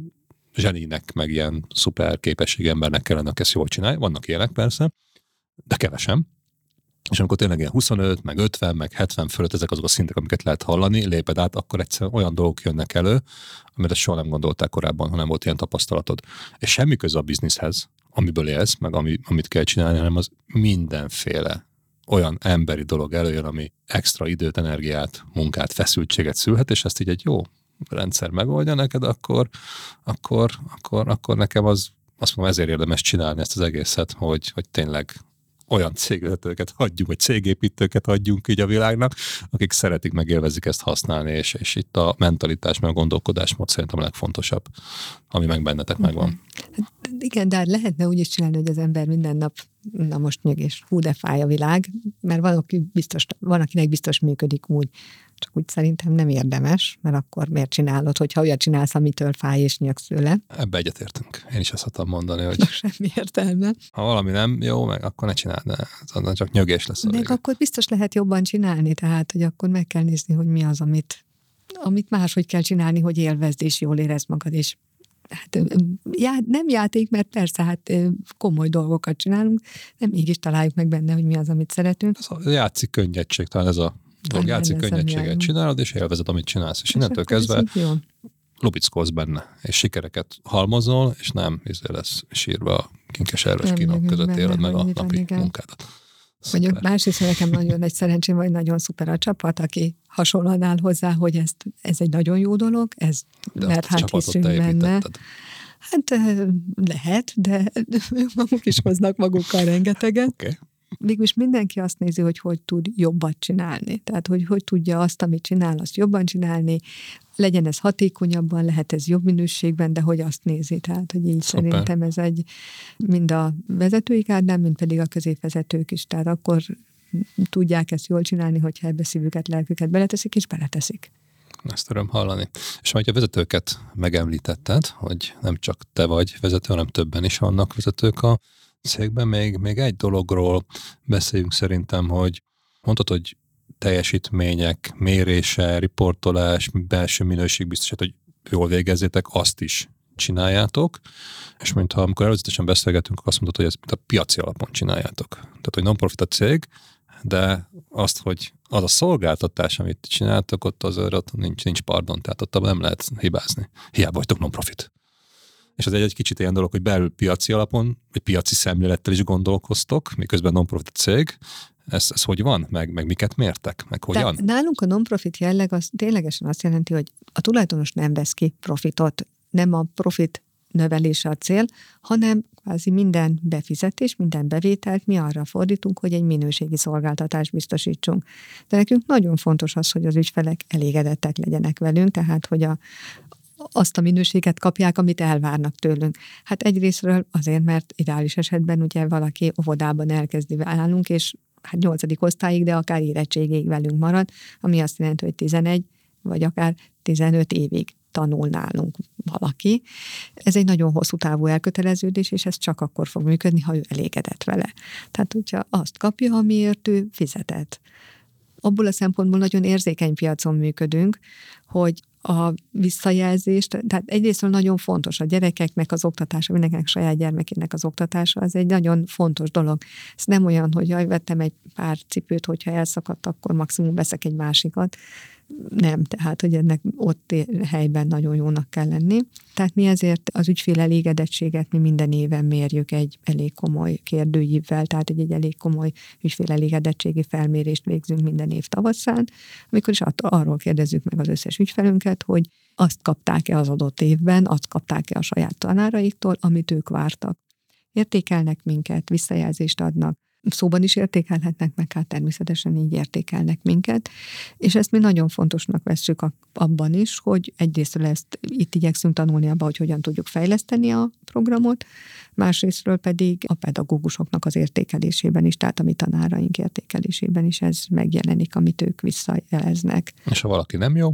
zseninek, meg ilyen szuper képességembernek kellene, aki ezt jól csinálja. Vannak ilyenek persze, de kevesen. És amikor tényleg ilyen 25, meg 50, meg 70 fölött ezek azok a szintek, amiket lehet hallani, léped át, akkor egyszerűen olyan dolgok jönnek elő, amire soha nem gondolták korábban, ha nem volt ilyen tapasztalatod. És semmi köze a bizniszhez, amiből élsz, meg ami, amit kell csinálni, hanem az mindenféle olyan emberi dolog előjön, ami extra időt, energiát, munkát, feszültséget szülhet, és ezt így egy jó rendszer megoldja neked, akkor, akkor, akkor, akkor nekem az, azt mondom, ezért érdemes csinálni ezt az egészet, hogy, hogy tényleg olyan cégvezetőket hagyjunk, vagy cégépítőket hagyjunk így a világnak, akik szeretik, meg élvezik ezt használni, és, és itt a mentalitás, meg a gondolkodásmód szerintem a legfontosabb, ami meg bennetek megvan. Hát igen, de hát lehetne úgy is csinálni, hogy az ember minden nap, na most nyög, és hú, de fáj a világ, mert van, aki biztos, van, akinek biztos működik úgy, csak úgy szerintem nem érdemes, mert akkor miért csinálod, hogyha olyat csinálsz, amitől fáj és nyögsz tőle. Ebbe egyetértünk. Én is azt hatom mondani, hogy... Semmi értelme. Ha valami nem jó, meg akkor ne csináld, de az csak nyögés lesz. Meg akkor biztos lehet jobban csinálni, tehát, hogy akkor meg kell nézni, hogy mi az, amit, amit máshogy kell csinálni, hogy élvezd és jól érezd magad, és hát já, nem játék, mert persze hát komoly dolgokat csinálunk, de mégis találjuk meg benne, hogy mi az, amit szeretünk. Ez a játszik könnyedség, talán ez a dolog, játszik könnyedséget csinálod, és élvezed, amit csinálsz. És, és innentől kezdve lubickolsz benne, és sikereket halmozol, és nem izé lesz sírva a kinkes erős kínok között éled meg a napi igen. munkádat. Mondjuk másrészt nekem nagyon nagy szerencsém, hogy nagyon szuper a csapat, aki hasonlóan áll hozzá, hogy ez, ez egy nagyon jó dolog, ez, de mert hát hiszünk benne. Hát lehet, de ők maguk is hoznak magukkal rengeteget. Okay végülis mindenki azt nézi, hogy hogy tud jobbat csinálni. Tehát, hogy hogy tudja azt, amit csinál, azt jobban csinálni, legyen ez hatékonyabban, lehet ez jobb minőségben, de hogy azt nézi. Tehát, hogy így Szuper. szerintem ez egy mind a vezetői kárnál, mind pedig a középvezetők is. Tehát akkor tudják ezt jól csinálni, hogyha ebbe szívüket, lelküket beleteszik, és beleteszik. Ezt öröm hallani. És majd a vezetőket megemlítetted, hogy nem csak te vagy vezető, hanem többen is vannak vezetők a cégben még, még egy dologról beszéljünk szerintem, hogy mondtad, hogy teljesítmények, mérése, riportolás, belső minőségbiztosít, hogy jól végezzétek, azt is csináljátok, és mintha amikor előzetesen beszélgetünk, akkor azt mondtad, hogy ezt mint a piaci alapon csináljátok. Tehát, hogy non-profit a cég, de azt, hogy az a szolgáltatás, amit csináltok, ott az ott nincs, nincs pardon, tehát ott nem lehet hibázni. Hiába vagytok non-profit és az egy, egy kicsit ilyen dolog, hogy belül piaci alapon, vagy piaci szemlélettel is gondolkoztok, miközben non-profit cég, ez, ez hogy van? Meg, meg miket mértek? Meg hogyan? De nálunk a non-profit jelleg az ténylegesen azt jelenti, hogy a tulajdonos nem vesz ki profitot, nem a profit növelése a cél, hanem kvázi minden befizetés, minden bevételt mi arra fordítunk, hogy egy minőségi szolgáltatást biztosítsunk. De nekünk nagyon fontos az, hogy az ügyfelek elégedettek legyenek velünk, tehát hogy a, azt a minőséget kapják, amit elvárnak tőlünk. Hát egyrésztről azért, mert ideális esetben ugye valaki óvodában elkezdi állunk, és hát nyolcadik osztályig, de akár érettségig velünk marad, ami azt jelenti, hogy 11 vagy akár 15 évig tanul nálunk valaki. Ez egy nagyon hosszú távú elköteleződés, és ez csak akkor fog működni, ha ő elégedett vele. Tehát, hogyha azt kapja, amiért ő fizetett. Abból a szempontból nagyon érzékeny piacon működünk, hogy a visszajelzést, tehát egyrészt nagyon fontos a gyerekeknek az oktatása, mindenkinek saját gyermekének az oktatása, az egy nagyon fontos dolog. Ez nem olyan, hogy jaj, vettem egy pár cipőt, hogyha elszakadt, akkor maximum veszek egy másikat nem, tehát hogy ennek ott helyben nagyon jónak kell lenni. Tehát mi ezért az ügyfél elégedettséget mi minden éven mérjük egy elég komoly kérdőívvel, tehát egy, egy elég komoly ügyfél elégedettségi felmérést végzünk minden év tavaszán, amikor is arról kérdezzük meg az összes ügyfelünket, hogy azt kapták-e az adott évben, azt kapták-e a saját tanáraiktól, amit ők vártak. Értékelnek minket, visszajelzést adnak, szóban is értékelhetnek, meg hát természetesen így értékelnek minket, és ezt mi nagyon fontosnak vesszük abban is, hogy egyrésztről ezt itt igyekszünk tanulni abban, hogy hogyan tudjuk fejleszteni a programot, másrésztről pedig a pedagógusoknak az értékelésében is, tehát a mi tanáraink értékelésében is ez megjelenik, amit ők visszajeleznek. És ha valaki nem jó,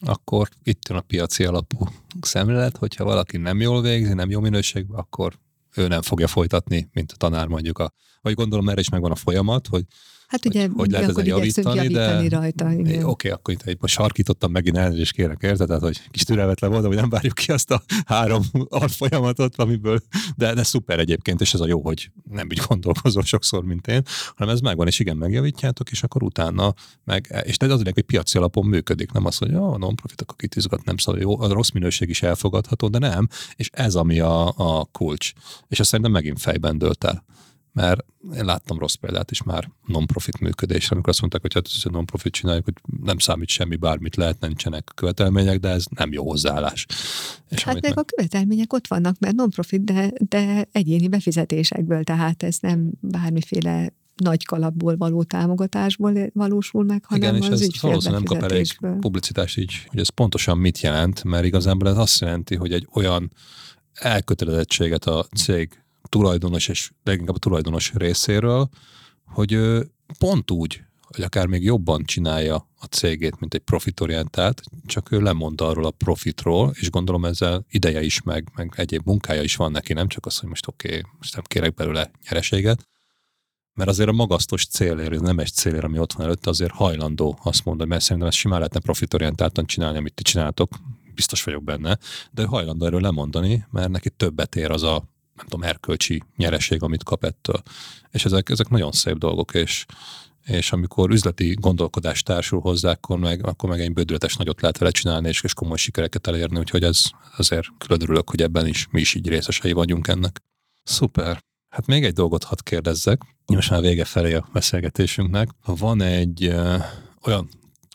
akkor itt jön a piaci alapú szemlélet, hogyha valaki nem jól végzi, nem jó minőségben, akkor ő nem fogja folytatni, mint a tanár mondjuk. A, vagy gondolom erre is megvan a folyamat, hogy Hát ugye, hogy, hogy lehet ezen javítani, javítani de rajta. Oké, okay, akkor itt, most sarkítottam megint elnézést kérek, érted? Tehát, hogy kis türelmetlen voltam, hogy nem várjuk ki azt a három folyamatot, amiből, de, de szuper egyébként, és ez a jó, hogy nem úgy gondolkozol sokszor, mint én, hanem ez megvan, és igen, megjavítjátok, és akkor utána meg, és ez azért, hogy piaci alapon működik, nem az, hogy a non-profit, akkor kitizgat, nem szóval jó, a rossz minőség is elfogadható, de nem, és ez ami a, a kulcs. És azt szerintem megint fejben dölt el mert én láttam rossz példát is már non-profit működésre, amikor azt mondták, hogy hát ez non-profit csináljuk, hogy nem számít semmi, bármit lehet, nincsenek követelmények, de ez nem jó hozzáállás. És hát meg, meg a követelmények ott vannak, mert non-profit, de, de egyéni befizetésekből, tehát ez nem bármiféle nagy kalapból való támogatásból valósul meg, hanem Igen, és az ez valószínűleg nem kap elég publicitást így, hogy ez pontosan mit jelent, mert igazából ez azt jelenti, hogy egy olyan elkötelezettséget a cég tulajdonos és leginkább a tulajdonos részéről, hogy pont úgy, hogy akár még jobban csinálja a cégét, mint egy profitorientált, csak ő lemond arról a profitról, és gondolom ezzel ideje is, meg, meg egyéb munkája is van neki, nem csak az, hogy most oké, okay, most nem kérek belőle nyereséget, mert azért a magasztos célért, nem egy célért, ami ott van előtte, azért hajlandó azt mondani, mert szerintem ezt simán lehetne profitorientáltan csinálni, amit ti csináltok, biztos vagyok benne, de ő hajlandó erről lemondani, mert neki többet ér az a nem tudom, erkölcsi nyereség, amit kap ettől. És ezek, ezek nagyon szép dolgok, és, és amikor üzleti gondolkodás társul hozzá, akkor meg, akkor meg egy bődületes nagyot lehet vele csinálni, és, és komoly sikereket elérni, úgyhogy ez azért külön örülök, hogy ebben is mi is így részesei vagyunk ennek. Szuper. Hát még egy dolgot hadd kérdezzek, most már vége felé a beszélgetésünknek. Van egy ö, olyan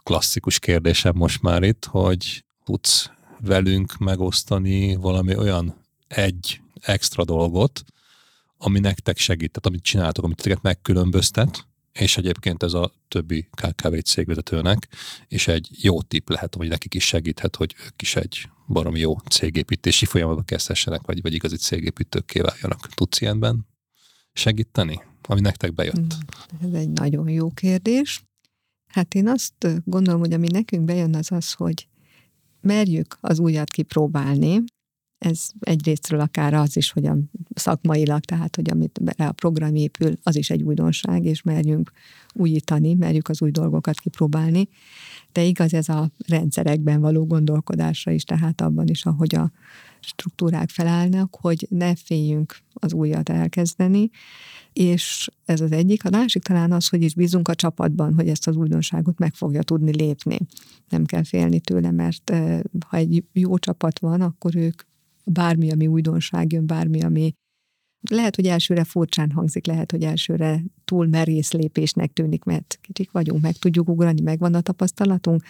klasszikus kérdésem most már itt, hogy tudsz velünk megosztani valami olyan egy extra dolgot, ami nektek segít, tehát amit csináltok, amit titeket megkülönböztet, és egyébként ez a többi KKV cégvezetőnek, és egy jó tip lehet, hogy nekik is segíthet, hogy ők is egy baromi jó cégépítési folyamatba kezdhessenek, vagy, vagy igazi cégépítőkké váljanak. Tudsz ilyenben segíteni, ami nektek bejött? Hmm, ez egy nagyon jó kérdés. Hát én azt gondolom, hogy ami nekünk bejön az az, hogy merjük az újat kipróbálni, ez egyrésztről akár az is, hogy a szakmailag, tehát hogy amit bele a program épül, az is egy újdonság, és merjünk újítani, merjük az új dolgokat kipróbálni. De igaz ez a rendszerekben való gondolkodásra is, tehát abban is, ahogy a struktúrák felállnak, hogy ne féljünk az újat elkezdeni, és ez az egyik. A másik talán az, hogy is bízunk a csapatban, hogy ezt az újdonságot meg fogja tudni lépni. Nem kell félni tőle, mert eh, ha egy jó csapat van, akkor ők bármi, ami újdonság jön, bármi, ami lehet, hogy elsőre furcsán hangzik, lehet, hogy elsőre túl merész lépésnek tűnik, mert kicsik vagyunk, meg tudjuk ugrani, megvan a tapasztalatunk,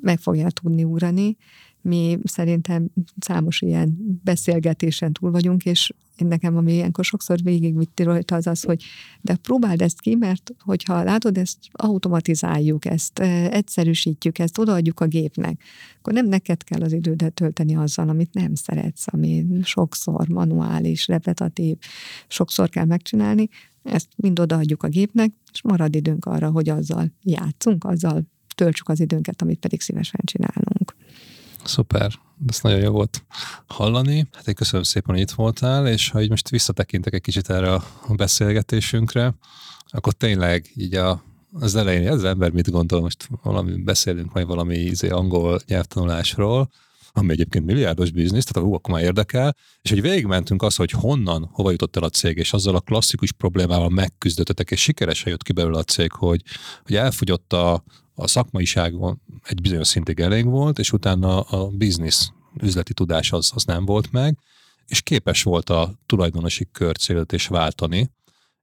meg fogja tudni ugrani. Mi szerintem számos ilyen beszélgetésen túl vagyunk, és én nekem, ami ilyenkor sokszor végigvitt rajta, az az, hogy de próbáld ezt ki, mert hogyha látod, ezt automatizáljuk, ezt egyszerűsítjük, ezt odaadjuk a gépnek, akkor nem neked kell az idődet tölteni azzal, amit nem szeretsz, ami sokszor manuális, repetatív, sokszor kell megcsinálni, ezt mind odaadjuk a gépnek, és marad időnk arra, hogy azzal játszunk, azzal töltsük az időnket, amit pedig szívesen csinálunk. Szuper, ezt nagyon jó volt hallani. Hát én köszönöm szépen, hogy itt voltál, és ha így most visszatekintek egy kicsit erre a beszélgetésünkre, akkor tényleg így a, az elején, ez az ember mit gondol, most valami beszélünk majd valami izé, angol nyelvtanulásról, ami egyébként milliárdos biznisz, tehát hú, akkor már érdekel, és hogy végigmentünk az, hogy honnan, hova jutott el a cég, és azzal a klasszikus problémával megküzdöttetek, és sikeresen jött ki belőle a cég, hogy, hogy elfogyott a, a szakmaiságon egy bizonyos szintig elég volt, és utána a biznisz üzleti tudás az, az nem volt meg, és képes volt a tulajdonosi körcélet és váltani,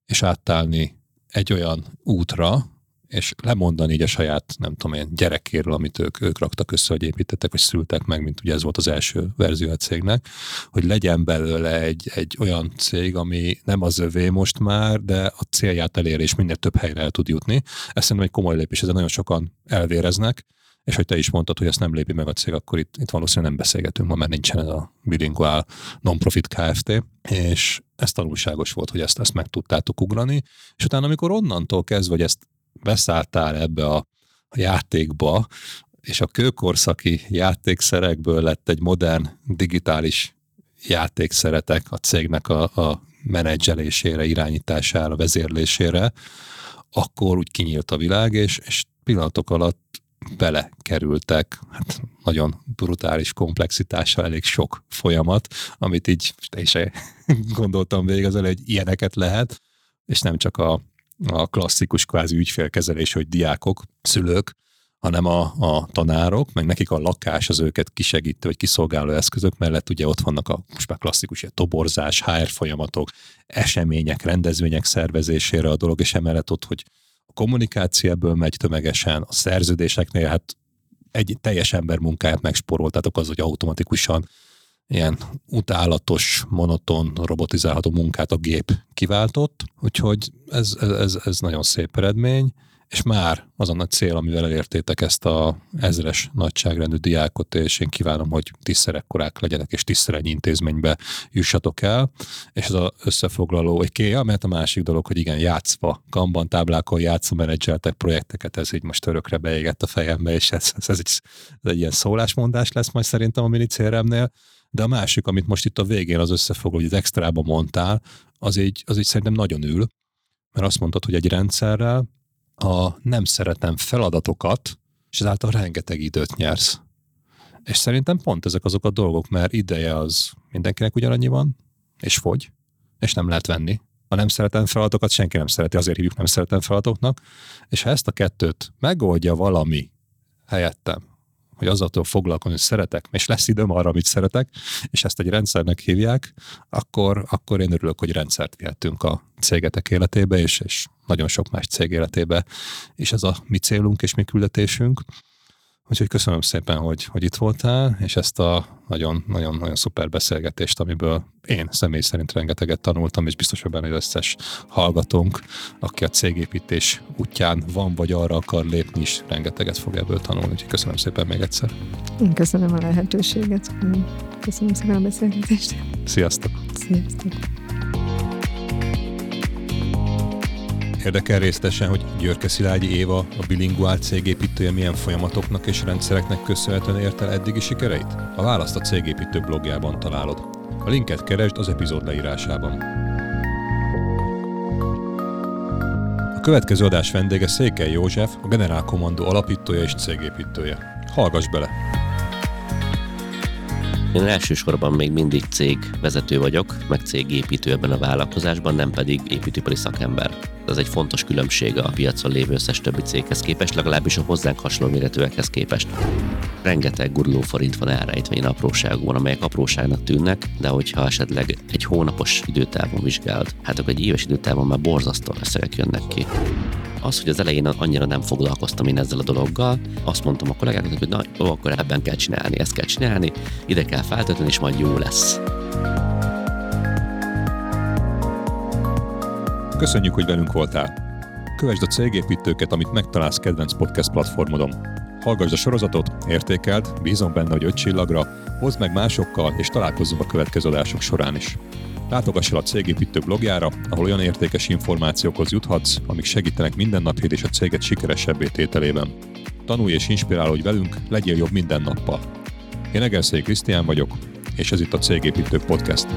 és átállni egy olyan útra, és lemondani így a saját, nem tudom én, gyerekéről, amit ők, ők raktak össze, hogy építettek, vagy szültek meg, mint ugye ez volt az első verzió a cégnek, hogy legyen belőle egy, egy olyan cég, ami nem az övé most már, de a célját elér, és minél több helyre el tud jutni. Ez szerintem egy komoly lépés, ezen nagyon sokan elvéreznek, és hogy te is mondtad, hogy ezt nem lépi meg a cég, akkor itt, itt valószínűleg nem beszélgetünk, ma már nincsen ez a bilingual non-profit Kft. És ez tanulságos volt, hogy ezt, ezt meg tudtátok ugrani, és utána, amikor onnantól kezdve, hogy ezt beszálltál ebbe a, játékba, és a kőkorszaki játékszerekből lett egy modern digitális játékszeretek a cégnek a, a menedzselésére, irányítására, vezérlésére, akkor úgy kinyílt a világ, és, és pillanatok alatt belekerültek, hát nagyon brutális komplexitással elég sok folyamat, amit így én se gondoltam végig az hogy ilyeneket lehet, és nem csak a, a klasszikus kvázi ügyfélkezelés, hogy diákok, szülők, hanem a, a tanárok, meg nekik a lakás az őket kisegítő vagy kiszolgáló eszközök mellett. Ugye ott vannak a most már klasszikus ilyen toborzás, HR folyamatok, események, rendezvények szervezésére a dolog, és emellett ott, hogy a kommunikáció ebből megy tömegesen, a szerződéseknél hát egy teljes ember munkáját megsporoltátok az, hogy automatikusan ilyen utálatos, monoton, robotizálható munkát a gép kiváltott, úgyhogy ez, ez, ez nagyon szép eredmény és már az a nagy cél, amivel elértétek ezt a ezres nagyságrendű diákot, és én kívánom, hogy tízszerekkorák legyenek, és tízszerennyi intézménybe jussatok el, és ez az összefoglaló egy kéja, mert a másik dolog, hogy igen, játszva, kamban táblákon játszva menedzseltek projekteket, ez így most örökre beégett a fejembe, és ez, ez, ez, egy, ez egy ilyen szólásmondás lesz majd szerintem a minicéremnél, de a másik, amit most itt a végén az összefoglaló, hogy az extrába mondtál, az így, az így szerintem nagyon ül, mert azt mondtad, hogy egy rendszerrel, a nem szeretem feladatokat, és ezáltal rengeteg időt nyersz. És szerintem pont ezek azok a dolgok, mert ideje az mindenkinek ugyanannyi van, és fogy, és nem lehet venni. A nem szeretem feladatokat senki nem szereti, azért hívjuk nem szeretem feladatoknak, és ha ezt a kettőt megoldja valami helyettem, hogy azzal foglalkozni, hogy szeretek, és lesz időm arra, amit szeretek, és ezt egy rendszernek hívják, akkor, akkor én örülök, hogy rendszert vihetünk a cégetek életébe, és, és nagyon sok más cég életébe, és ez a mi célunk és mi küldetésünk. Úgyhogy köszönöm szépen, hogy, hogy itt voltál, és ezt a nagyon-nagyon-nagyon szuper beszélgetést, amiből én személy szerint rengeteget tanultam, és biztos, hogy benne az összes hallgatónk, aki a cégépítés útján van, vagy arra akar lépni is, rengeteget fog ebből tanulni. Úgyhogy köszönöm szépen még egyszer. Én köszönöm a lehetőséget. Köszönöm szépen a beszélgetést. Sziasztok! Sziasztok! Érdekel részletesen, hogy Györke Szilágyi Éva, a bilinguál cégépítője milyen folyamatoknak és rendszereknek köszönhetően ért el eddigi sikereit? A választ a cégépítő blogjában találod. A linket keresd az epizód leírásában. A következő adás vendége Székely József, a Generál Kommandó alapítója és cégépítője. Hallgass bele! Én elsősorban még mindig cégvezető vagyok, meg cégépítő ebben a vállalkozásban, nem pedig építőipari szakember. Ez egy fontos különbség a piacon lévő összes többi céghez képest, legalábbis a hozzánk hasonló méretűekhez képest. Rengeteg guruló forint van elrejtve ilyen apróságban, amelyek apróságnak tűnnek, de hogyha esetleg egy hónapos időtávon vizsgált, hát akkor egy éves időtávon már borzasztó összegek jönnek ki. Az, hogy az elején annyira nem foglalkoztam én ezzel a dologgal, azt mondtam a kollégáknak, hogy na, jó, akkor ebben kell csinálni, ezt kell csinálni, ide kell feltölteni, és majd jó lesz. Köszönjük, hogy velünk voltál! Kövesd a cégépítőket, amit megtalálsz kedvenc podcast platformodon. Hallgassd a sorozatot, értékeld, bízom benne, hogy öt csillagra, hozd meg másokkal, és találkozzunk a következő adások során is. Látogass el a Cégépítő blogjára, ahol olyan értékes információkhoz juthatsz, amik segítenek mindennapjét és a céget sikeresebbé tételében. Tanulj és inspirálódj velünk, legyél jobb minden nappal. Én Egerszegi Krisztián vagyok, és ez itt a Cégépítő Podcast.